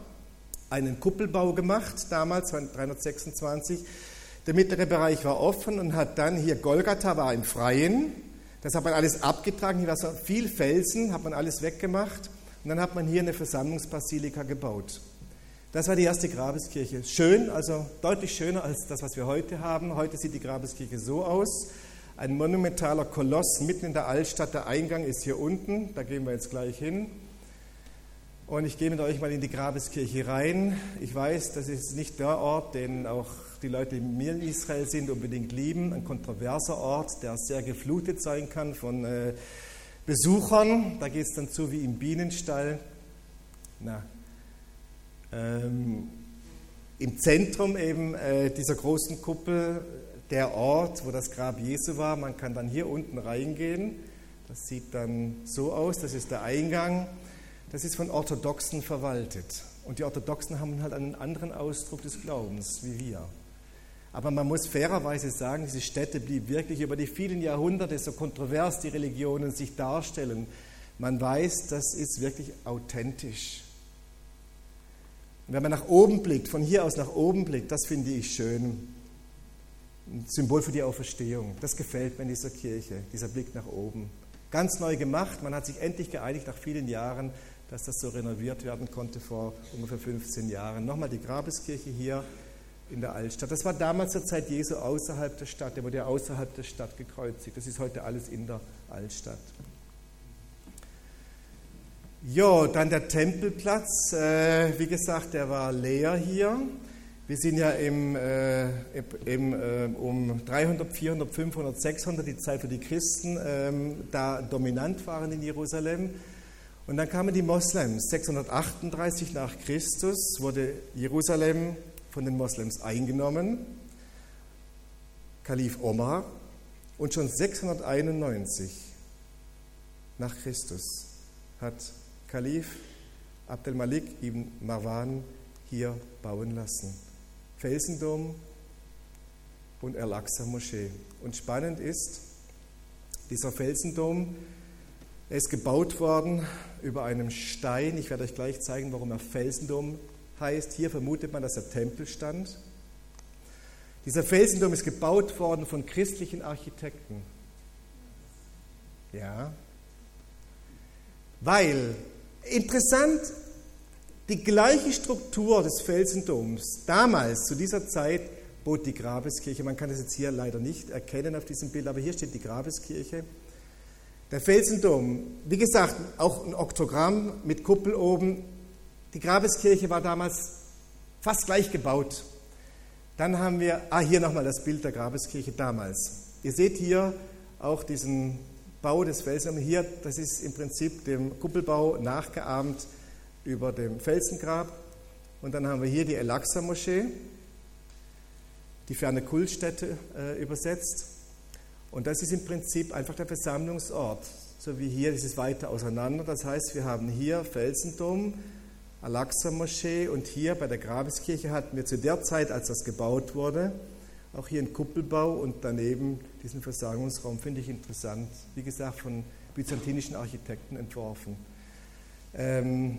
einen Kuppelbau gemacht, damals 326. Der mittlere Bereich war offen und hat dann hier Golgatha war im Freien, das hat man alles abgetragen, hier war so viel Felsen, hat man alles weggemacht und dann hat man hier eine Versammlungsbasilika gebaut. Das war die erste Grabeskirche. Schön, also deutlich schöner als das, was wir heute haben. Heute sieht die Grabeskirche so aus. Ein monumentaler Koloss mitten in der Altstadt. Der Eingang ist hier unten, da gehen wir jetzt gleich hin. Und ich gehe mit euch mal in die Grabeskirche rein. Ich weiß, das ist nicht der Ort, den auch die Leute, die mir in Israel sind, unbedingt lieben. Ein kontroverser Ort, der sehr geflutet sein kann von äh, Besuchern. Da geht es dann zu wie im Bienenstall. Na, ähm, Im Zentrum eben äh, dieser großen Kuppel der Ort, wo das Grab Jesu war. Man kann dann hier unten reingehen. Das sieht dann so aus. Das ist der Eingang. Das ist von Orthodoxen verwaltet. Und die Orthodoxen haben halt einen anderen Ausdruck des Glaubens wie wir. Aber man muss fairerweise sagen, diese Stätte blieb wirklich über die vielen Jahrhunderte, so kontrovers die Religionen sich darstellen. Man weiß, das ist wirklich authentisch. Und wenn man nach oben blickt, von hier aus nach oben blickt, das finde ich schön. Ein Symbol für die Auferstehung. Das gefällt mir in dieser Kirche, dieser Blick nach oben. Ganz neu gemacht, man hat sich endlich geeinigt nach vielen Jahren, dass das so renoviert werden konnte vor ungefähr 15 Jahren. Nochmal die Grabeskirche hier in der Altstadt. Das war damals zur Zeit Jesu außerhalb der Stadt. Der wurde ja außerhalb der Stadt gekreuzigt. Das ist heute alles in der Altstadt. Jo, dann der Tempelplatz. Äh, wie gesagt, der war leer hier. Wir sind ja im, äh, im, äh, um 300, 400, 500, 600, die Zeit, wo die Christen ähm, da dominant waren in Jerusalem. Und dann kamen die Moslems. 638 nach Christus wurde Jerusalem von den Moslems eingenommen. Kalif Omar. Und schon 691 nach Christus hat Kalif Abdel Malik ibn Marwan hier bauen lassen. Felsendom und Al-Aqsa-Moschee. Und spannend ist, dieser Felsendom, ist gebaut worden über einem Stein. Ich werde euch gleich zeigen, warum er Felsendom heißt. Hier vermutet man, dass der Tempel stand. Dieser Felsendom ist gebaut worden von christlichen Architekten. Ja. Weil, interessant, die gleiche Struktur des Felsendoms damals, zu dieser Zeit, bot die Grabeskirche. Man kann das jetzt hier leider nicht erkennen auf diesem Bild, aber hier steht die Grabeskirche. Der Felsendom, wie gesagt, auch ein Oktogramm mit Kuppel oben. Die Grabeskirche war damals fast gleich gebaut. Dann haben wir, ah, hier nochmal das Bild der Grabeskirche damals. Ihr seht hier auch diesen Bau des Felsendom. Hier, das ist im Prinzip dem Kuppelbau nachgeahmt über dem Felsengrab. Und dann haben wir hier die El-Aqsa-Moschee, die ferne Kultstätte äh, übersetzt. Und das ist im Prinzip einfach der Versammlungsort, so wie hier, das ist weiter auseinander. Das heißt, wir haben hier Felsendom, Al-Aqsa-Moschee und hier bei der Grabeskirche hatten wir zu der Zeit, als das gebaut wurde, auch hier einen Kuppelbau und daneben diesen Versammlungsraum. Finde ich interessant. Wie gesagt, von byzantinischen Architekten entworfen. Ähm,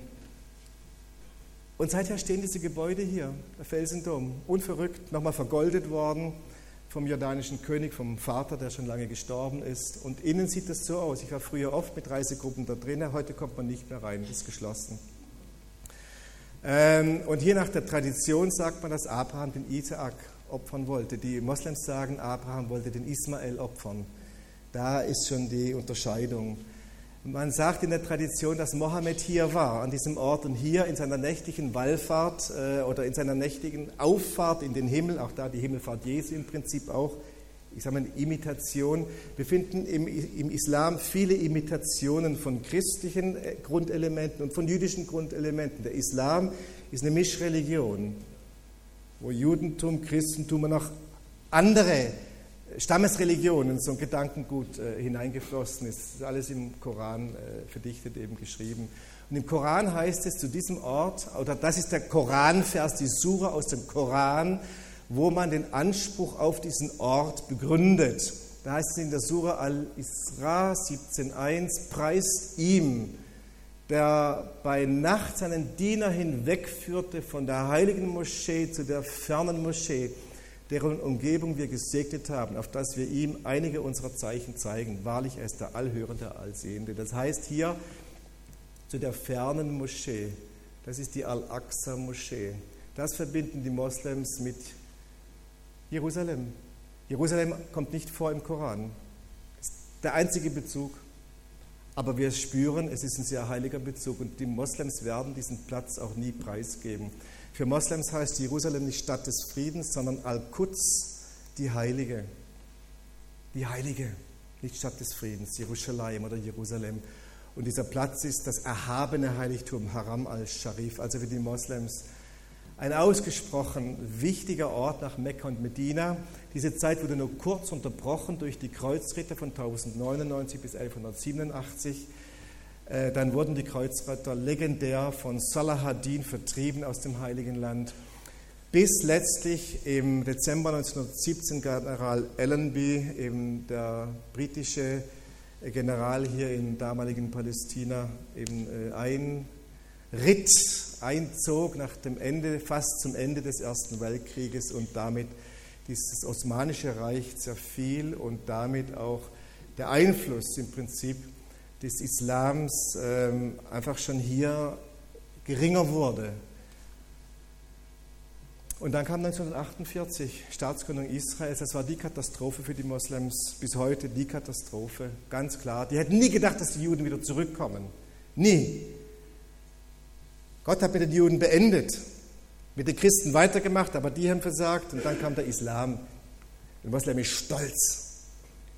und seither stehen diese Gebäude hier, der Felsendom, unverrückt, nochmal vergoldet worden vom jordanischen König, vom Vater, der schon lange gestorben ist. Und innen sieht es so aus. Ich war früher oft mit Reisegruppen da drin, heute kommt man nicht mehr rein, ist geschlossen. Ähm, und hier nach der Tradition sagt man, dass Abraham den Isaak opfern wollte. Die Moslems sagen, Abraham wollte den Ismael opfern. Da ist schon die Unterscheidung. Man sagt in der Tradition, dass Mohammed hier war, an diesem Ort und hier in seiner nächtlichen Wallfahrt äh, oder in seiner nächtigen Auffahrt in den Himmel, auch da die Himmelfahrt Jesu im Prinzip auch, ich sage mal Imitation, wir finden im, im Islam viele Imitationen von christlichen äh, Grundelementen und von jüdischen Grundelementen. Der Islam ist eine Mischreligion, wo Judentum, Christentum und auch andere Stammesreligionen, so ein Gedankengut äh, hineingeflossen ist. Das ist alles im Koran äh, verdichtet, eben geschrieben. Und im Koran heißt es zu diesem Ort, oder das ist der Koranvers, die Sura aus dem Koran, wo man den Anspruch auf diesen Ort begründet. Da heißt es in der Sura Al-Isra 17.1, preist ihm, der bei Nacht seinen Diener hinwegführte von der heiligen Moschee zu der fernen Moschee deren Umgebung wir gesegnet haben, auf dass wir ihm einige unserer Zeichen zeigen. Wahrlich, er ist der Allhörende, Allsehende. Das heißt hier zu der fernen Moschee, das ist die Al-Aqsa-Moschee. Das verbinden die Moslems mit Jerusalem. Jerusalem kommt nicht vor im Koran. Ist der einzige Bezug. Aber wir spüren, es ist ein sehr heiliger Bezug und die Moslems werden diesen Platz auch nie preisgeben. Für Moslems heißt Jerusalem nicht Stadt des Friedens, sondern Al-Quds, die Heilige. Die Heilige, nicht Stadt des Friedens, Jerusalem oder Jerusalem. Und dieser Platz ist das erhabene Heiligtum, Haram al-Sharif, also für die Moslems ein ausgesprochen wichtiger Ort nach Mekka und Medina. Diese Zeit wurde nur kurz unterbrochen durch die Kreuzritter von 1099 bis 1187. Äh, dann wurden die Kreuzritter legendär von Salahadin vertrieben aus dem Heiligen Land, bis letztlich im Dezember 1917 General Allenby, eben der britische General hier im damaligen Palästina, eben äh, ein Ritt einzog nach dem Ende, fast zum Ende des Ersten Weltkrieges und damit dieses Osmanische Reich zerfiel und damit auch der Einfluss im Prinzip des Islams ähm, einfach schon hier geringer wurde. Und dann kam 1948 Staatsgründung Israels. Das war die Katastrophe für die Moslems, bis heute die Katastrophe, ganz klar. Die hätten nie gedacht, dass die Juden wieder zurückkommen. Nie. Gott hat mit den Juden beendet, mit den Christen weitergemacht, aber die haben versagt und dann kam der Islam. Der Moslem ist stolz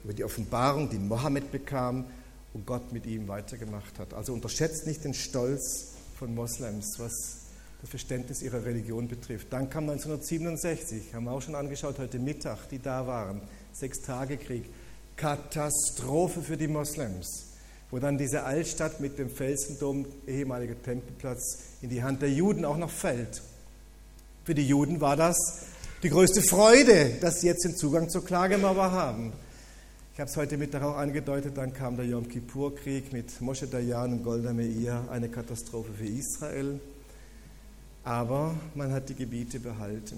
über die Offenbarung, die Mohammed bekam und Gott mit ihm weitergemacht hat. Also unterschätzt nicht den Stolz von Moslems, was das Verständnis ihrer Religion betrifft. Dann kam 1967, haben wir auch schon angeschaut heute Mittag, die da waren, Sechstagekrieg, Katastrophe für die Moslems, wo dann diese Altstadt mit dem Felsendom, ehemaliger Tempelplatz, in die Hand der Juden auch noch fällt. Für die Juden war das die größte Freude, dass sie jetzt den Zugang zur Klagemauer haben. Ich habe es heute Mittag auch angedeutet, dann kam der Yom Kippur-Krieg mit Moshe Dayan und Golda Meir, eine Katastrophe für Israel. Aber man hat die Gebiete behalten.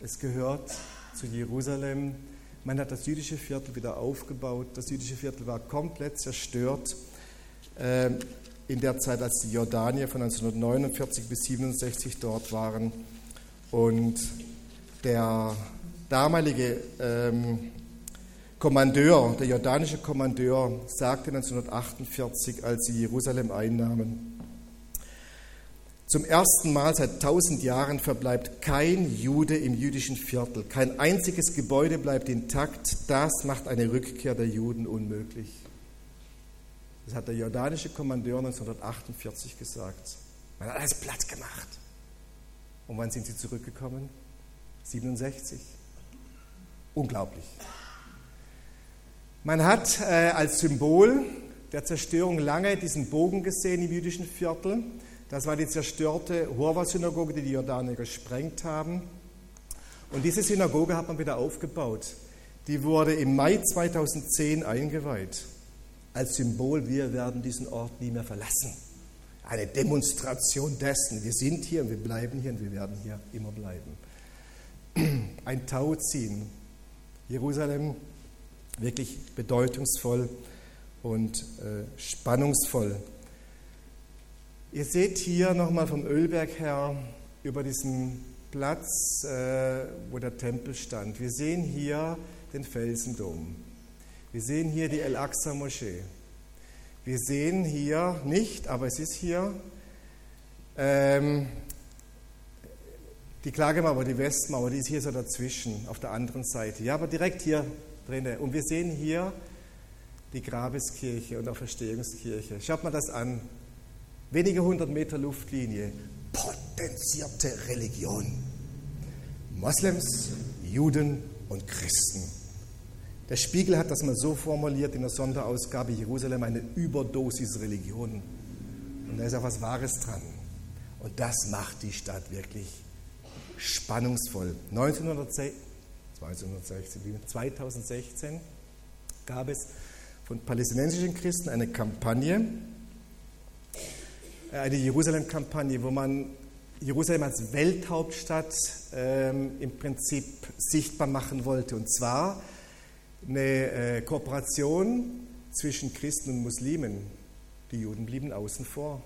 Es gehört zu Jerusalem. Man hat das jüdische Viertel wieder aufgebaut. Das jüdische Viertel war komplett zerstört. Ähm, in der Zeit, als die Jordanier von 1949 bis 1967 dort waren. Und der damalige ähm, Kommandeur, der jordanische Kommandeur, sagte 1948, als sie Jerusalem einnahmen, zum ersten Mal seit tausend Jahren verbleibt kein Jude im jüdischen Viertel. Kein einziges Gebäude bleibt intakt. Das macht eine Rückkehr der Juden unmöglich. Das hat der jordanische Kommandeur 1948 gesagt. Man hat alles platt gemacht. Und wann sind sie zurückgekommen? 67. Unglaublich. Man hat äh, als Symbol der Zerstörung lange diesen Bogen gesehen im jüdischen Viertel. Das war die zerstörte Horva-Synagoge, die die Jordanier gesprengt haben. Und diese Synagoge hat man wieder aufgebaut. Die wurde im Mai 2010 eingeweiht. Als Symbol, wir werden diesen Ort nie mehr verlassen. Eine Demonstration dessen. Wir sind hier und wir bleiben hier und wir werden hier immer bleiben. Ein Tauziehen. Jerusalem wirklich bedeutungsvoll und äh, spannungsvoll. Ihr seht hier nochmal vom Ölberg her über diesen Platz, äh, wo der Tempel stand. Wir sehen hier den Felsendom. Wir sehen hier die El-Aqsa-Moschee. Wir sehen hier nicht, aber es ist hier ähm, die Klagemauer, die Westmauer, die ist hier so dazwischen, auf der anderen Seite. Ja, aber direkt hier drinnen. Und wir sehen hier die Grabeskirche und auch Verstehungskirche. Schaut mal das an wenige hundert Meter Luftlinie, potenzierte Religion. Moslems, Juden und Christen. Der Spiegel hat das mal so formuliert in der Sonderausgabe Jerusalem, eine Überdosis Religion. Und da ist auch was Wahres dran. Und das macht die Stadt wirklich spannungsvoll. 1916, 2016 gab es von palästinensischen Christen eine Kampagne, eine Jerusalem-Kampagne, wo man Jerusalem als Welthauptstadt ähm, im Prinzip sichtbar machen wollte. Und zwar eine äh, Kooperation zwischen Christen und Muslimen. Die Juden blieben außen vor.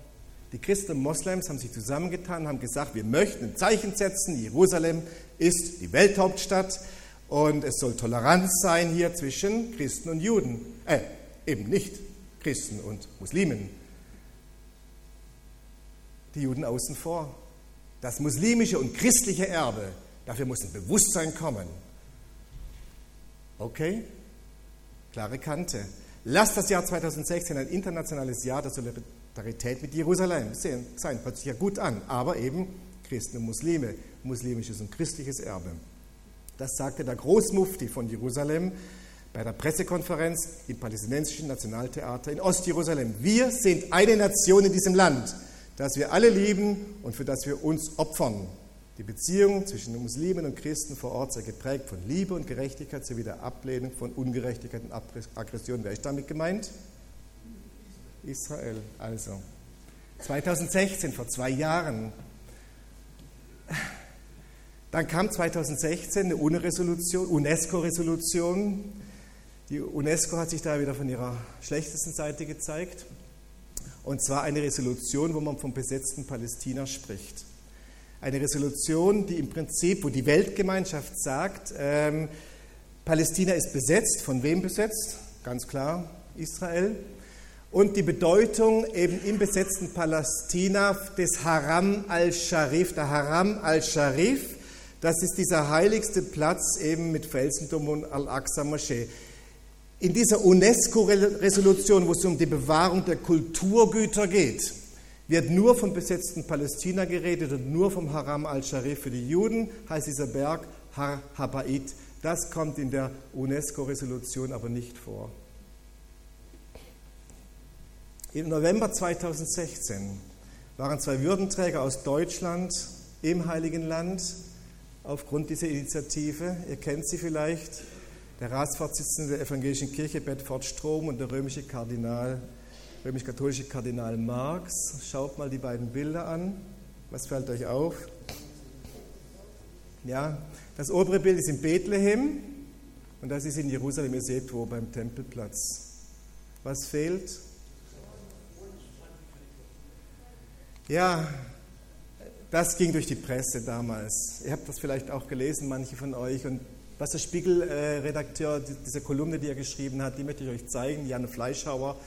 Die Christen und Moslems haben sich zusammengetan, haben gesagt, wir möchten ein Zeichen setzen, Jerusalem ist die Welthauptstadt und es soll Toleranz sein hier zwischen Christen und Juden. Äh, eben nicht Christen und Muslimen die Juden außen vor. Das muslimische und christliche Erbe, dafür muss ein Bewusstsein kommen. Okay? Klare Kante. Lasst das Jahr 2016 ein internationales Jahr der Solidarität mit Jerusalem sein. Hört sich ja gut an, aber eben Christen und Muslime, muslimisches und christliches Erbe. Das sagte der Großmufti von Jerusalem bei der Pressekonferenz im palästinensischen Nationaltheater in Ostjerusalem. Wir sind eine Nation in diesem Land das wir alle lieben und für das wir uns opfern. Die Beziehung zwischen Muslimen und Christen vor Ort sei geprägt von Liebe und Gerechtigkeit sowie der Ablehnung von Ungerechtigkeit und Aggression. Wer ist damit gemeint? Israel. Also 2016, vor zwei Jahren. Dann kam 2016 eine UNESCO-Resolution Die UNESCO hat sich da wieder von ihrer schlechtesten Seite gezeigt. Und zwar eine Resolution, wo man vom besetzten Palästina spricht. Eine Resolution, die im Prinzip, wo die Weltgemeinschaft sagt, ähm, Palästina ist besetzt. Von wem besetzt? Ganz klar, Israel. Und die Bedeutung eben im besetzten Palästina des Haram al-Sharif. Der Haram al-Sharif, das ist dieser heiligste Platz eben mit Felsendom und Al-Aqsa-Moschee. In dieser UNESCO-Resolution, wo es um die Bewahrung der Kulturgüter geht, wird nur vom besetzten Palästina geredet und nur vom Haram al-Sharif. Für die Juden heißt dieser Berg Har Habait. Das kommt in der UNESCO-Resolution aber nicht vor. Im November 2016 waren zwei Würdenträger aus Deutschland im Heiligen Land aufgrund dieser Initiative. Ihr kennt sie vielleicht der Ratsvorsitzende der Evangelischen Kirche Bedford Strom und der römische Kardinal, römisch-katholische Kardinal Marx. Schaut mal die beiden Bilder an. Was fällt euch auf? Ja, das obere Bild ist in Bethlehem und das ist in Jerusalem. Ihr seht wo beim Tempelplatz. Was fehlt? Ja, das ging durch die Presse damals. Ihr habt das vielleicht auch gelesen, manche von euch. Und was der Spiegelredakteur, diese Kolumne, die er geschrieben hat, die möchte ich euch zeigen, Jan Fleischhauer.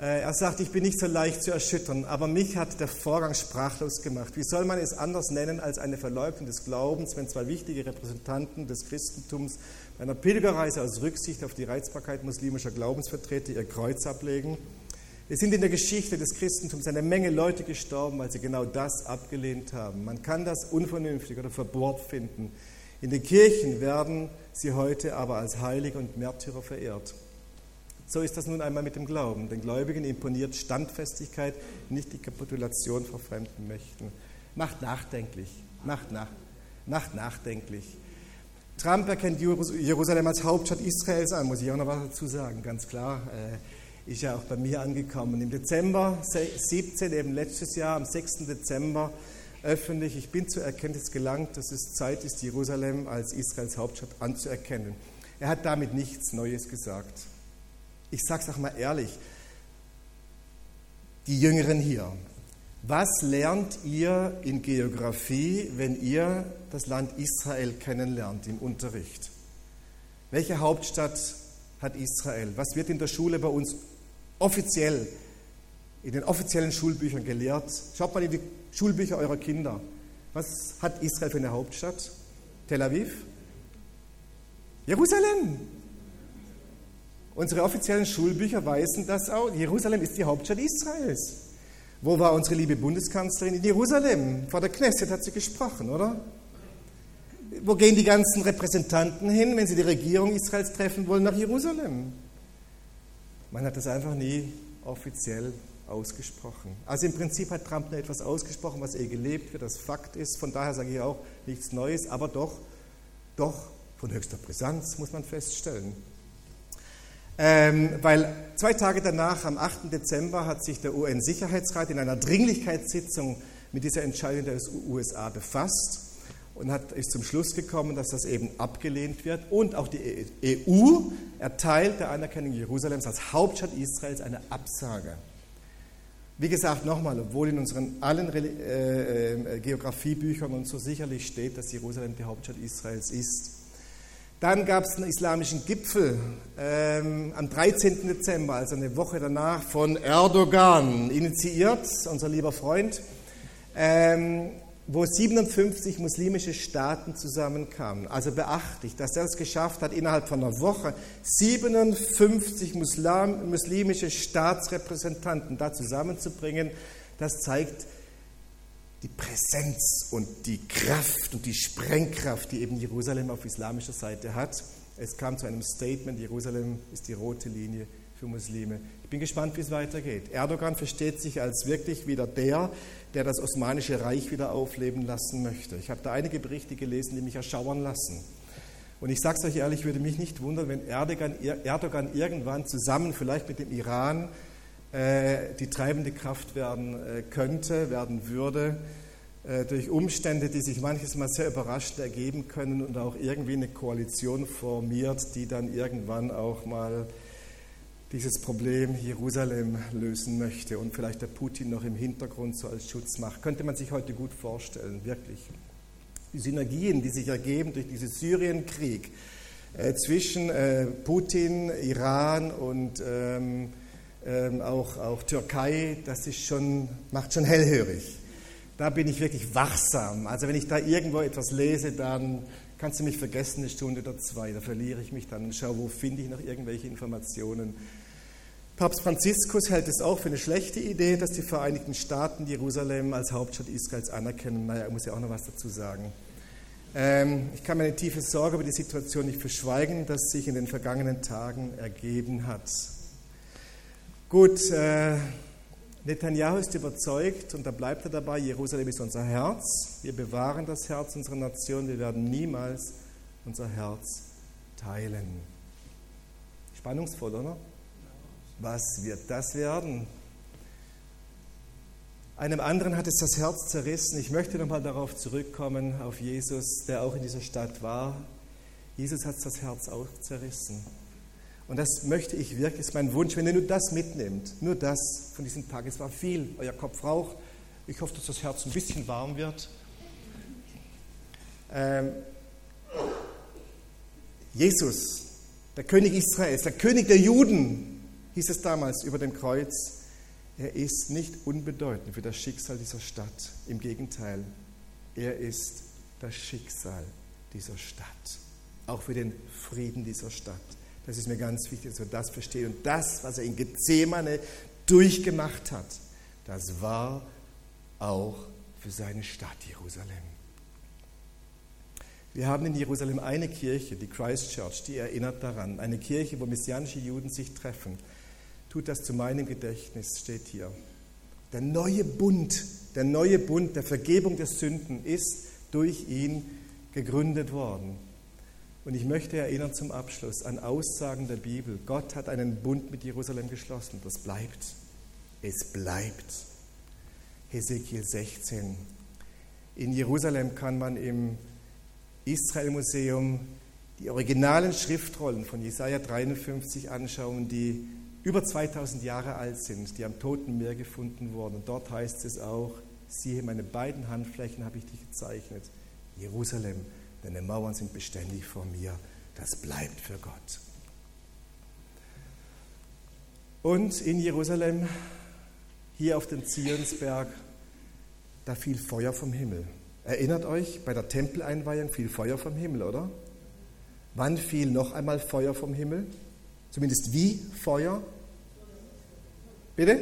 Äh, er sagt, ich bin nicht so leicht zu erschüttern, aber mich hat der Vorgang sprachlos gemacht. Wie soll man es anders nennen als eine Verleugnung des Glaubens, wenn zwei wichtige Repräsentanten des Christentums bei einer Pilgerreise aus Rücksicht auf die Reizbarkeit muslimischer Glaubensvertreter ihr Kreuz ablegen? Es sind in der Geschichte des Christentums eine Menge Leute gestorben, weil sie genau das abgelehnt haben. Man kann das unvernünftig oder verbohrt finden. In den Kirchen werden sie heute aber als Heilige und Märtyrer verehrt. So ist das nun einmal mit dem Glauben. Den Gläubigen imponiert Standfestigkeit, nicht die Kapitulation vor fremden Mächten. Macht nachdenklich, macht, nach, macht nachdenklich. Trump erkennt Jerusalem als Hauptstadt Israels an, muss ich auch noch was dazu sagen, ganz klar. Äh, ist ja auch bei mir angekommen. Im Dezember 17, eben letztes Jahr, am 6. Dezember, öffentlich, ich bin zur Erkenntnis gelangt, dass es Zeit ist, Jerusalem als Israels Hauptstadt anzuerkennen. Er hat damit nichts Neues gesagt. Ich sage es auch mal ehrlich, die Jüngeren hier, was lernt ihr in Geografie, wenn ihr das Land Israel kennenlernt im Unterricht? Welche Hauptstadt hat Israel? Was wird in der Schule bei uns offiziell, in den offiziellen Schulbüchern gelehrt? Schaut mal in die Schulbücher eurer Kinder. Was hat Israel für eine Hauptstadt? Tel Aviv? Jerusalem. Unsere offiziellen Schulbücher weisen das aus. Jerusalem ist die Hauptstadt Israels. Wo war unsere liebe Bundeskanzlerin? In Jerusalem. Vor der Knesset hat sie gesprochen, oder? Wo gehen die ganzen Repräsentanten hin, wenn sie die Regierung Israels treffen wollen? Nach Jerusalem. Man hat das einfach nie offiziell ausgesprochen. Also im Prinzip hat Trump nur etwas ausgesprochen, was eh gelebt wird, das Fakt ist. Von daher sage ich auch nichts Neues, aber doch, doch von höchster Brisanz muss man feststellen. Ähm, weil zwei Tage danach, am 8. Dezember, hat sich der UN-Sicherheitsrat in einer Dringlichkeitssitzung mit dieser Entscheidung der USA befasst und hat, ist zum Schluss gekommen, dass das eben abgelehnt wird. Und auch die EU erteilt der Anerkennung Jerusalems als Hauptstadt Israels eine Absage. Wie gesagt, nochmal, obwohl in unseren allen äh, äh, Geografiebüchern und so sicherlich steht, dass Jerusalem die Hauptstadt Israels ist. Dann gab es einen islamischen Gipfel ähm, am 13. Dezember, also eine Woche danach, von Erdogan initiiert, unser lieber Freund. Ähm, wo 57 muslimische Staaten zusammenkamen. Also beachtlich, dass er es geschafft hat, innerhalb von einer Woche 57 Muslim, muslimische Staatsrepräsentanten da zusammenzubringen. Das zeigt die Präsenz und die Kraft und die Sprengkraft, die eben Jerusalem auf islamischer Seite hat. Es kam zu einem Statement, Jerusalem ist die rote Linie für Muslime. Ich bin gespannt, wie es weitergeht. Erdogan versteht sich als wirklich wieder der, der das Osmanische Reich wieder aufleben lassen möchte. Ich habe da einige Berichte gelesen, die mich erschauern lassen. Und ich sage es euch ehrlich, würde mich nicht wundern, wenn Erdogan, Erdogan irgendwann zusammen vielleicht mit dem Iran äh, die treibende Kraft werden äh, könnte, werden würde. äh, durch Umstände, die sich manches Mal sehr überraschend ergeben können und auch irgendwie eine Koalition formiert, die dann irgendwann auch mal dieses Problem Jerusalem lösen möchte und vielleicht der Putin noch im Hintergrund so als Schutz macht. Könnte man sich heute gut vorstellen, wirklich. Die Synergien, die sich ergeben durch diesen Syrienkrieg äh, zwischen äh, Putin, Iran und ähm, ähm, auch, auch Türkei, das ist schon, macht schon hellhörig da bin ich wirklich wachsam. Also wenn ich da irgendwo etwas lese, dann kannst du mich vergessen, eine Stunde oder zwei, da verliere ich mich dann und schaue, wo finde ich noch irgendwelche Informationen. Papst Franziskus hält es auch für eine schlechte Idee, dass die Vereinigten Staaten Jerusalem als Hauptstadt Israels anerkennen. Naja, ich muss ja auch noch was dazu sagen. Ähm, ich kann meine tiefe Sorge über die Situation nicht verschweigen, dass sich in den vergangenen Tagen ergeben hat. Gut, äh, Netanyahu ist überzeugt und da bleibt er dabei, Jerusalem ist unser Herz. Wir bewahren das Herz unserer Nation. Wir werden niemals unser Herz teilen. Spannungsvoll, oder? Was wird das werden? Einem anderen hat es das Herz zerrissen. Ich möchte nochmal darauf zurückkommen, auf Jesus, der auch in dieser Stadt war. Jesus hat das Herz auch zerrissen. Und das möchte ich wirklich, ist mein Wunsch, wenn ihr nur das mitnehmt, nur das von diesem Tag. Es war viel, euer Kopf raucht. Ich hoffe, dass das Herz ein bisschen warm wird. Ähm, Jesus, der König Israels, der König der Juden, hieß es damals über dem Kreuz, er ist nicht unbedeutend für das Schicksal dieser Stadt. Im Gegenteil, er ist das Schicksal dieser Stadt, auch für den Frieden dieser Stadt. Das ist mir ganz wichtig, dass wir das verstehen. Und das, was er in Gethsemane durchgemacht hat, das war auch für seine Stadt Jerusalem. Wir haben in Jerusalem eine Kirche, die Christ Church, die erinnert daran. Eine Kirche, wo messianische Juden sich treffen. Tut das zu meinem Gedächtnis, steht hier. Der neue Bund, der neue Bund der Vergebung der Sünden ist durch ihn gegründet worden. Und ich möchte erinnern zum Abschluss an Aussagen der Bibel. Gott hat einen Bund mit Jerusalem geschlossen. Das bleibt. Es bleibt. Hesekiel 16. In Jerusalem kann man im Israel-Museum die originalen Schriftrollen von Jesaja 53 anschauen, die über 2000 Jahre alt sind, die am Toten Meer gefunden wurden. Und dort heißt es auch: Siehe, meine beiden Handflächen habe ich dich gezeichnet. Jerusalem Deine Mauern sind beständig vor mir. Das bleibt für Gott. Und in Jerusalem, hier auf dem Zionsberg, da fiel Feuer vom Himmel. Erinnert euch, bei der Tempeleinweihung fiel Feuer vom Himmel, oder? Wann fiel noch einmal Feuer vom Himmel? Zumindest wie Feuer? Bitte?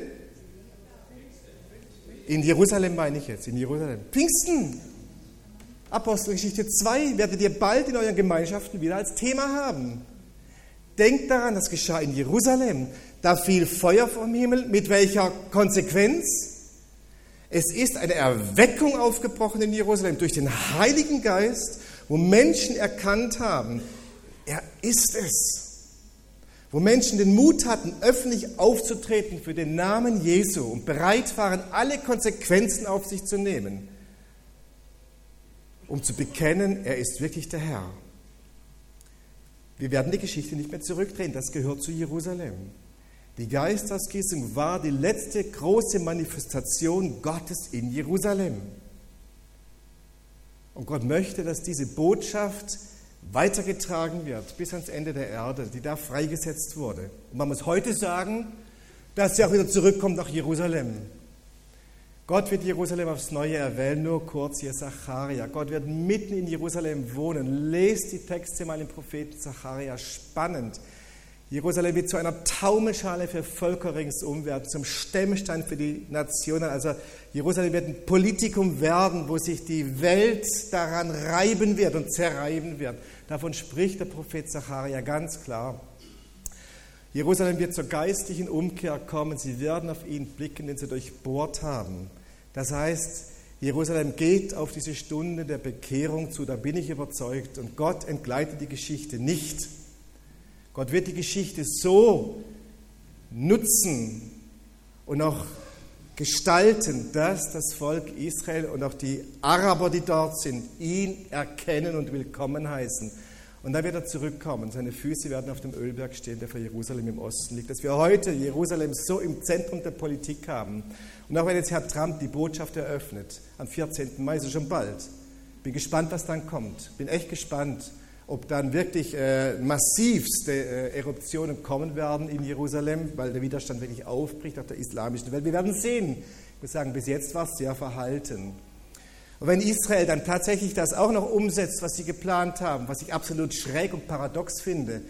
In Jerusalem meine ich jetzt, in Jerusalem. Pfingsten! Apostelgeschichte 2 werdet ihr bald in euren Gemeinschaften wieder als Thema haben. Denkt daran, das geschah in Jerusalem. Da fiel Feuer vom Himmel. Mit welcher Konsequenz? Es ist eine Erweckung aufgebrochen in Jerusalem durch den Heiligen Geist, wo Menschen erkannt haben, er ist es. Wo Menschen den Mut hatten, öffentlich aufzutreten für den Namen Jesu und bereit waren, alle Konsequenzen auf sich zu nehmen um zu bekennen, er ist wirklich der Herr. Wir werden die Geschichte nicht mehr zurückdrehen, das gehört zu Jerusalem. Die Geisterskissung war die letzte große Manifestation Gottes in Jerusalem. Und Gott möchte, dass diese Botschaft weitergetragen wird bis ans Ende der Erde, die da freigesetzt wurde. Und man muss heute sagen, dass sie auch wieder zurückkommt nach Jerusalem. Gott wird Jerusalem aufs Neue erwähnen, nur kurz hier Zacharia. Gott wird mitten in Jerusalem wohnen. Lest die Texte mal im Propheten Zacharia. Spannend. Jerusalem wird zu einer Taumelschale für Völker ringsum werden, zum Stemmstein für die Nationen. Also Jerusalem wird ein Politikum werden, wo sich die Welt daran reiben wird und zerreiben wird. Davon spricht der Prophet Zacharia ganz klar. Jerusalem wird zur geistlichen Umkehr kommen. Sie werden auf ihn blicken, den sie durchbohrt haben. Das heißt, Jerusalem geht auf diese Stunde der Bekehrung zu, da bin ich überzeugt. Und Gott entgleitet die Geschichte nicht. Gott wird die Geschichte so nutzen und auch gestalten, dass das Volk Israel und auch die Araber, die dort sind, ihn erkennen und willkommen heißen. Und dann wird er zurückkommen. Seine Füße werden auf dem Ölberg stehen, der vor Jerusalem im Osten liegt. Dass wir heute Jerusalem so im Zentrum der Politik haben. Und auch wenn jetzt Herr Trump die Botschaft eröffnet, am 14. Mai, so schon bald. Bin gespannt, was dann kommt. Bin echt gespannt, ob dann wirklich äh, massivste äh, Eruptionen kommen werden in Jerusalem, weil der Widerstand wirklich aufbricht auf der islamischen Welt. Wir werden sehen. Ich muss sagen, bis jetzt war es sehr verhalten. Und wenn Israel dann tatsächlich das auch noch umsetzt, was sie geplant haben, was ich absolut schräg und paradox finde,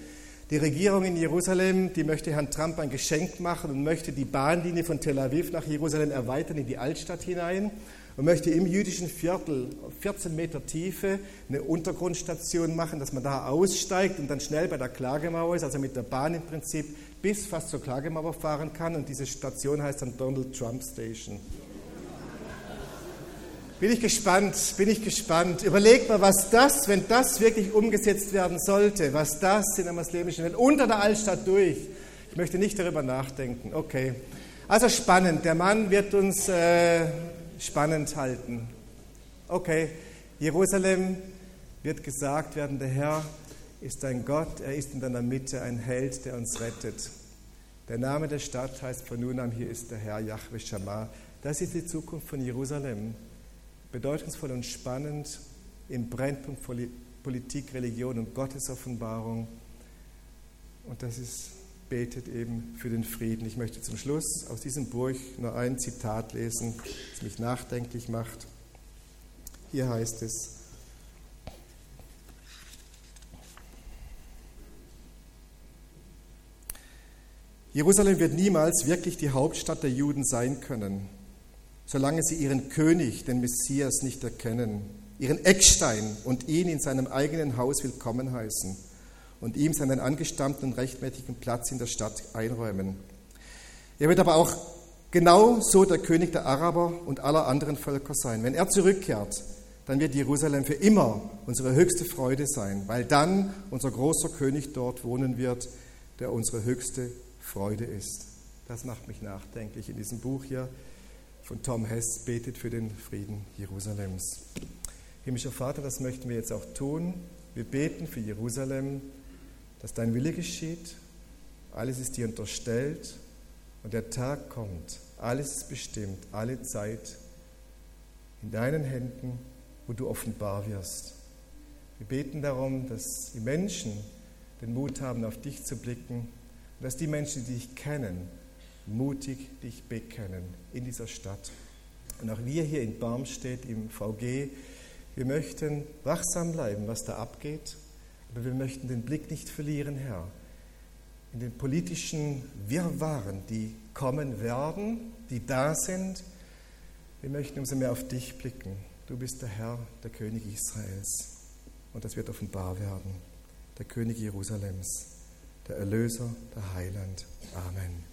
die Regierung in Jerusalem, die möchte Herrn Trump ein Geschenk machen und möchte die Bahnlinie von Tel Aviv nach Jerusalem erweitern in die Altstadt hinein und möchte im jüdischen Viertel 14 Meter Tiefe eine Untergrundstation machen, dass man da aussteigt und dann schnell bei der Klagemauer ist, also mit der Bahn im Prinzip bis fast zur Klagemauer fahren kann. Und diese Station heißt dann Donald Trump Station. Bin ich gespannt, bin ich gespannt. Überlegt mal, was das, wenn das wirklich umgesetzt werden sollte, was das in der muslimischen Welt unter der Altstadt durch. Ich möchte nicht darüber nachdenken. Okay. Also spannend. Der Mann wird uns äh, spannend halten. Okay. Jerusalem wird gesagt werden, der Herr ist ein Gott, er ist in deiner Mitte ein Held, der uns rettet. Der Name der Stadt heißt von nun an, hier ist der Herr Yahweh Shammah. Das ist die Zukunft von Jerusalem bedeutungsvoll und spannend im Brennpunkt Politik, Religion und Gottesoffenbarung. Und das ist, betet eben für den Frieden. Ich möchte zum Schluss aus diesem Buch nur ein Zitat lesen, das mich nachdenklich macht. Hier heißt es, Jerusalem wird niemals wirklich die Hauptstadt der Juden sein können solange sie ihren König, den Messias, nicht erkennen, ihren Eckstein und ihn in seinem eigenen Haus willkommen heißen und ihm seinen angestammten und rechtmäßigen Platz in der Stadt einräumen. Er wird aber auch genauso der König der Araber und aller anderen Völker sein. Wenn er zurückkehrt, dann wird Jerusalem für immer unsere höchste Freude sein, weil dann unser großer König dort wohnen wird, der unsere höchste Freude ist. Das macht mich nachdenklich in diesem Buch hier von Tom Hess betet für den Frieden Jerusalems. Himmlischer Vater, das möchten wir jetzt auch tun. Wir beten für Jerusalem, dass dein Wille geschieht. Alles ist dir unterstellt und der Tag kommt. Alles ist bestimmt, alle Zeit in deinen Händen, wo du offenbar wirst. Wir beten darum, dass die Menschen den Mut haben, auf dich zu blicken und dass die Menschen, die dich kennen, mutig dich bekennen in dieser Stadt. Und auch wir hier in Barmstedt im VG, wir möchten wachsam bleiben, was da abgeht, aber wir möchten den Blick nicht verlieren, Herr, in den politischen Wirrwarren, die kommen werden, die da sind. Wir möchten umso mehr auf dich blicken. Du bist der Herr, der König Israels. Und das wird offenbar werden. Der König Jerusalems, der Erlöser, der Heiland. Amen.